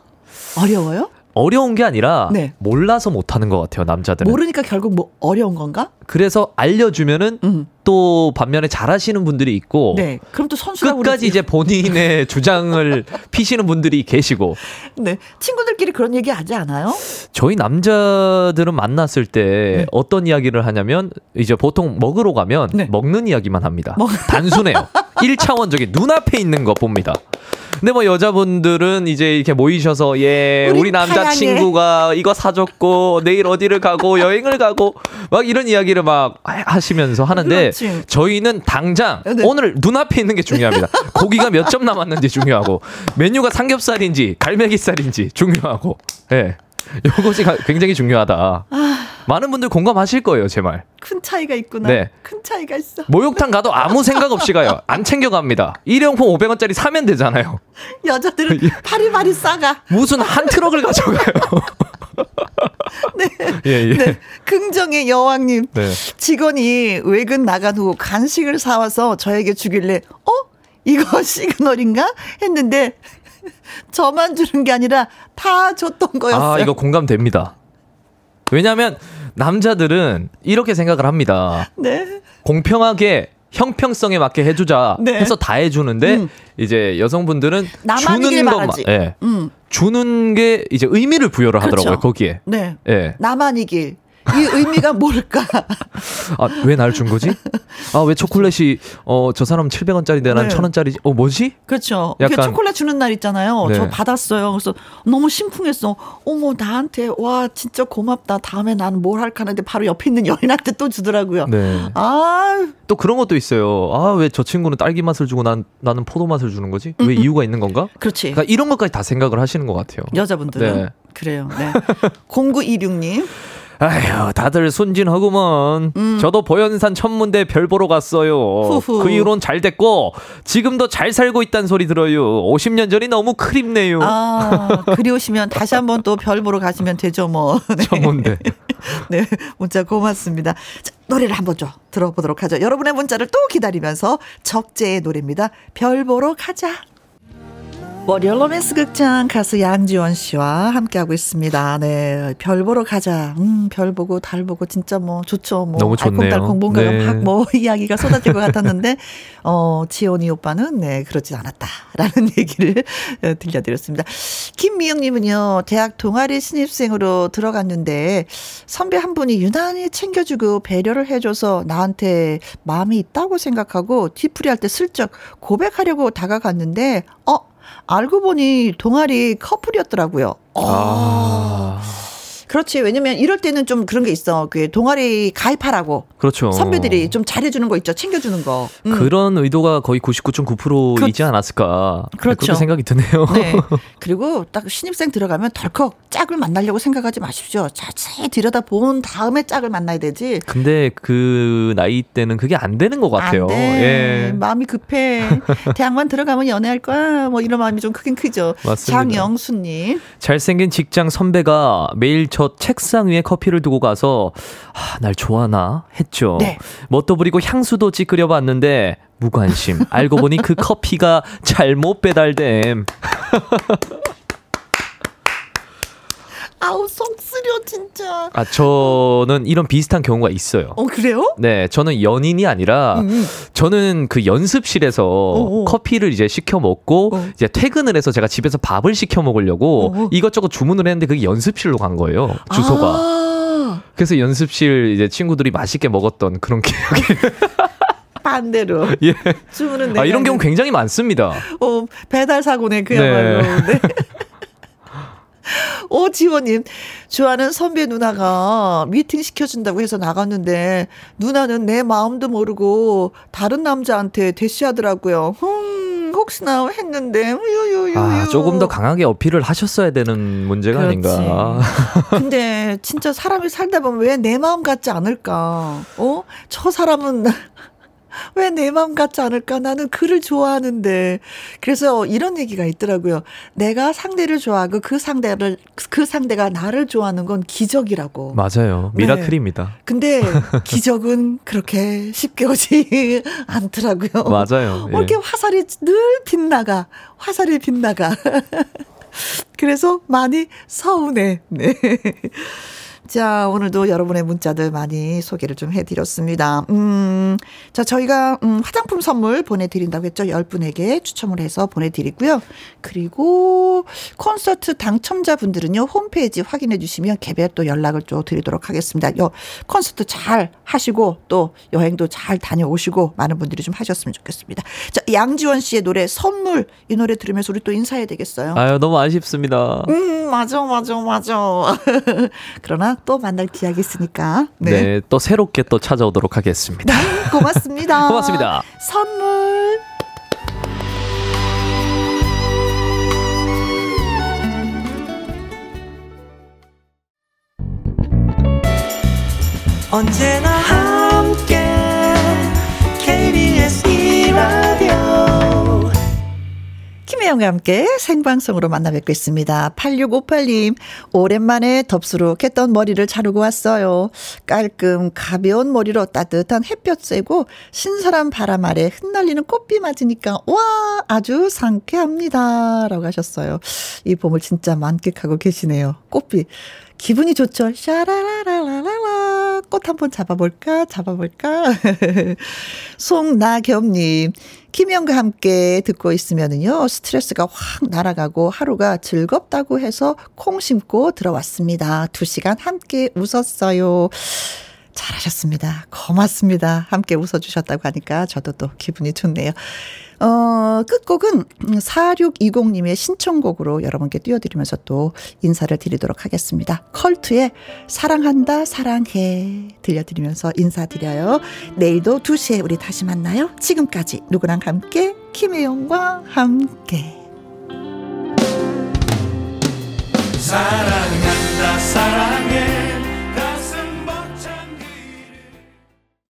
어려워요? 어려운 게 아니라 네. 몰라서 못하는 것 같아요 남자들은. 모르니까 결국 뭐 어려운 건가? 그래서 알려주면은 음. 또 반면에 잘하시는 분들이 있고 네. 그럼 또 선수가 끝까지 이제 본인의 주장을 피시는 분들이 계시고 네. 친구들끼리 그런 얘기 하지 않아요? 저희 남자들은 만났을 때 네. 어떤 이야기를 하냐면 이제 보통 먹으러 가면 네. 먹는 이야기만 합니다. 먹- 단순해요. 1차원적인 눈앞에 있는 거 봅니다. 근데 뭐 여자분들은 이제 이렇게 모이셔서 예, 우린 우리 남자친구가 이거 사줬고 내일 어디를 가고 여행을 가고 막 이런 이야기를 막 하- 하시면서 하는데 그렇지. 저희는 당장 네. 오늘 눈앞에 있는 게 중요합니다. 고기가 몇 점 남았는지 중요하고 메뉴가 삼겹살인지 갈매기살인지 중요하고 예. 요것이 가- 굉장히 중요하다. 아. 많은 분들 공감하실 거예요, 제 말. 큰 차이가 있구나. 네. 큰 차이가 있어. 목욕탕 가도 아무 생각 없이 가요. 안 챙겨갑니다. 일회용품 500원짜리 사면 되잖아요. 여자들은 바리바리 싸가. 무슨 한 트럭을 가져가요. 네. 예, 예. 네. 긍정의 여왕님. 네. 직원이 외근 나간 후 간식을 사와서 저에게 주길래, 어? 이거 시그널인가? 했는데, 저만 주는 게 아니라 다 줬던 거였어요. 아, 이거 공감됩니다. 왜냐면 남자들은 이렇게 생각을 합니다. 네. 공평하게 형평성에 맞게 해주자 네. 해서 다 해주는데 음. 이제 여성분들은 나만이길 주는 것만. 예. 음. 주는 게 이제 의미를 부여를 하더라고요 그렇죠. 거기에 네. 예. 나만 이길. 이 의미가 뭘까? 아, 왜 날 준 거지? 아, 왜 초콜릿이, 어, 저 사람 700원짜리인데 난 네. 1000원짜리지? 어, 뭐지? 그렇죠. 약간- 초콜릿 주는 날 있잖아요. 네. 저 받았어요. 그래서 너무 심쿵했어. 어머, 나한테, 와, 진짜 고맙다. 다음에 나는 뭘 할까 하는데 바로 옆에 있는 여인한테 또 주더라고요. 네. 아, 또 그런 것도 있어요. 아, 왜 저 친구는 딸기 맛을 주고 난, 나는 포도 맛을 주는 거지? 왜 이유가 있는 건가? 그렇지. 그러니까 이런 것까지 다 생각을 하시는 것 같아요. 여자분들은. 네. 그래요. 네. 0926님. 아휴, 다들 순진하구먼. 음. 저도 보현산 천문대 별 보러 갔어요. 후후. 그 이후론 잘 됐고, 지금도 잘 살고 있다는 소리 들어요. 50년 전이 너무 크립네요. 아, 그리우시면 다시 한번 또 별 보러 가시면 되죠, 뭐. 네. 천문대. 네, 문자 고맙습니다. 자, 노래를 한번 좀 들어보도록 하죠. 여러분의 문자를 또 기다리면서 적재의 노래입니다. 별 보러 가자. 월요 로맨스 극장 가수 양지원 씨와 함께하고 있습니다. 네. 별 보러 가자. 음, 별 보고 달 보고 진짜 뭐 좋죠. 뭐 너무 좋네요. 알콩달콩 뭔가가 네. 막뭐 이야기가 쏟아질 것 같았는데 어, 지원이 오빠는 네, 그러지 않았다라는 얘기를 어, 들려 드렸습니다. 김미영 님은요. 대학 동아리 신입생으로 들어갔는데 선배 한 분이 유난히 챙겨주고 배려를 해 줘서 나한테 마음이 있다고 생각하고 뒤풀이 할 때 슬쩍 고백하려고 다가갔는데 어 알고 보니 동아리 커플이었더라고요. 아. 그렇지. 왜냐면 이럴 때는 좀 그런 게 있어. 그 동아리 가입하라고. 그렇죠. 선배들이 좀 잘해주는 거 있죠. 챙겨주는 거. 음. 그런 의도가 거의 99.9%이지 않았을까. 그렇죠. 그렇게 생각이 드네요. 네. 그리고 딱 신입생 들어가면 덜컥 짝을 만나려고 생각하지 마십시오. 자세히 들여다본 다음에 짝을 만나야 되지. 근데 그 나이 때는 그게 안 되는 것 같아요. 예. 마음이 급해. 대학만 들어가면 연애할 거야. 뭐 이런 마음이 좀 크긴 크죠. 맞습니다. 장영수님. 잘생긴 직장 선배가 매일 저저 책상 위에 커피를 두고 가서 아, 날 좋아하나 했죠. 네. 뭣도 부리고 향수도 찌끄려 봤는데 무관심. 알고 보니 그 커피가 잘못 배달됨. 아우 속 쓰려 진짜. 아 저는 이런 비슷한 경우가 있어요. 어 그래요? 네, 저는 연인이 아니라 음. 음. 저는 그 연습실에서 어어. 커피를 이제 시켜 먹고 어. 이제 퇴근을 해서 제가 집에서 밥을 시켜 먹으려고 어어. 이것저것 주문을 했는데 그게 연습실로 간 거예요. 주소가. 아. 그래서 연습실 이제 친구들이 맛있게 먹었던 그런 기억이. 반대로. 예. 주문은 아, 이런 경우 굉장히 많습니다. 어, 배달 사고네, 그야말로. 네. 네. 오지원님, 좋아하는 선배 누나가 미팅 시켜준다고 해서 나갔는데, 누나는 내 마음도 모르고 다른 남자한테 대시하더라고요. 흠, 혹시나 했는데, 유유유. 아, 조금 더 강하게 어필을 하셨어야 되는 문제가 그렇지. 아닌가. 근데 진짜 사람이 살다 보면 왜 내 마음 같지 않을까? 어? 저 사람은 왜내 마음 같지 않을까? 나는 그를 좋아하는데. 그래서 이런 얘기가 있더라고요. 내가 상대를 좋아하고 그 상대를, 그 상대가 나를 좋아하는 건 기적이라고. 맞아요. 네. 미라클입니다. 네. 근데 기적은 그렇게 쉽게 오지 않더라고요. 맞아요. 예. 이렇게 화살이 늘 빗나가. 화살이 빗나가. 그래서 많이 서운해. 네. 자, 오늘도 여러분의 문자들 많이 소개를 좀 해드렸습니다. 음, 자, 저희가, 음, 화장품 선물 보내드린다고 했죠. 10분에게 추첨을 해서 보내드리고요. 그리고 콘서트 당첨자분들은요, 홈페이지 확인해 주시면 개별 또 연락을 좀 드리도록 하겠습니다. 요, 콘서트 잘 하시고 또 여행도 잘 다녀오시고 많은 분들이 좀 하셨으면 좋겠습니다. 자, 양지원 씨의 노래 선물 이 노래 들으면서 우리 또 인사해야 되겠어요. 아유, 너무 아쉽습니다. 음, 맞아, 맞아, 맞아. 그러나 또 만날 기약이 있으니까. 네. 네. 또 새롭게 또 찾아오도록 하겠습니다. 네, 고맙습니다. 고맙습니다. 선물. 언제나 함께 김혜영과 함께 생방송으로 만나 뵙고 있습니다. 8658님, 오랜만에 덥수룩 했던 머리를 자르고 왔어요. 깔끔 가벼운 머리로 따뜻한 햇볕 쐬고 신선한 바람 아래 흩날리는 꽃비 맞으니까 와 아주 상쾌합니다. 라고 하셨어요. 이 봄을 진짜 만끽하고 계시네요. 꽃비. 기분이 좋죠. 샤라라라라라. 꽃 한번 잡아볼까? 잡아볼까? 송나겸님. 김영과 함께 듣고 있으면은요, 스트레스가 확 날아가고 하루가 즐겁다고 해서 콩 심고 들어왔습니다. 두 시간 함께 웃었어요. 잘하셨습니다. 고맙습니다. 함께 웃어주셨다고 하니까 저도 또 기분이 좋네요. 어, 끝곡은 4620님의 신청곡으로 여러분께 띄워드리면서 또 인사를 드리도록 하겠습니다. 컬트의 사랑한다, 사랑해. 들려드리면서 인사드려요. 내일도 2시에 우리 다시 만나요. 지금까지 누구랑 함께, 김혜영과 함께. 사랑한다, 사랑해.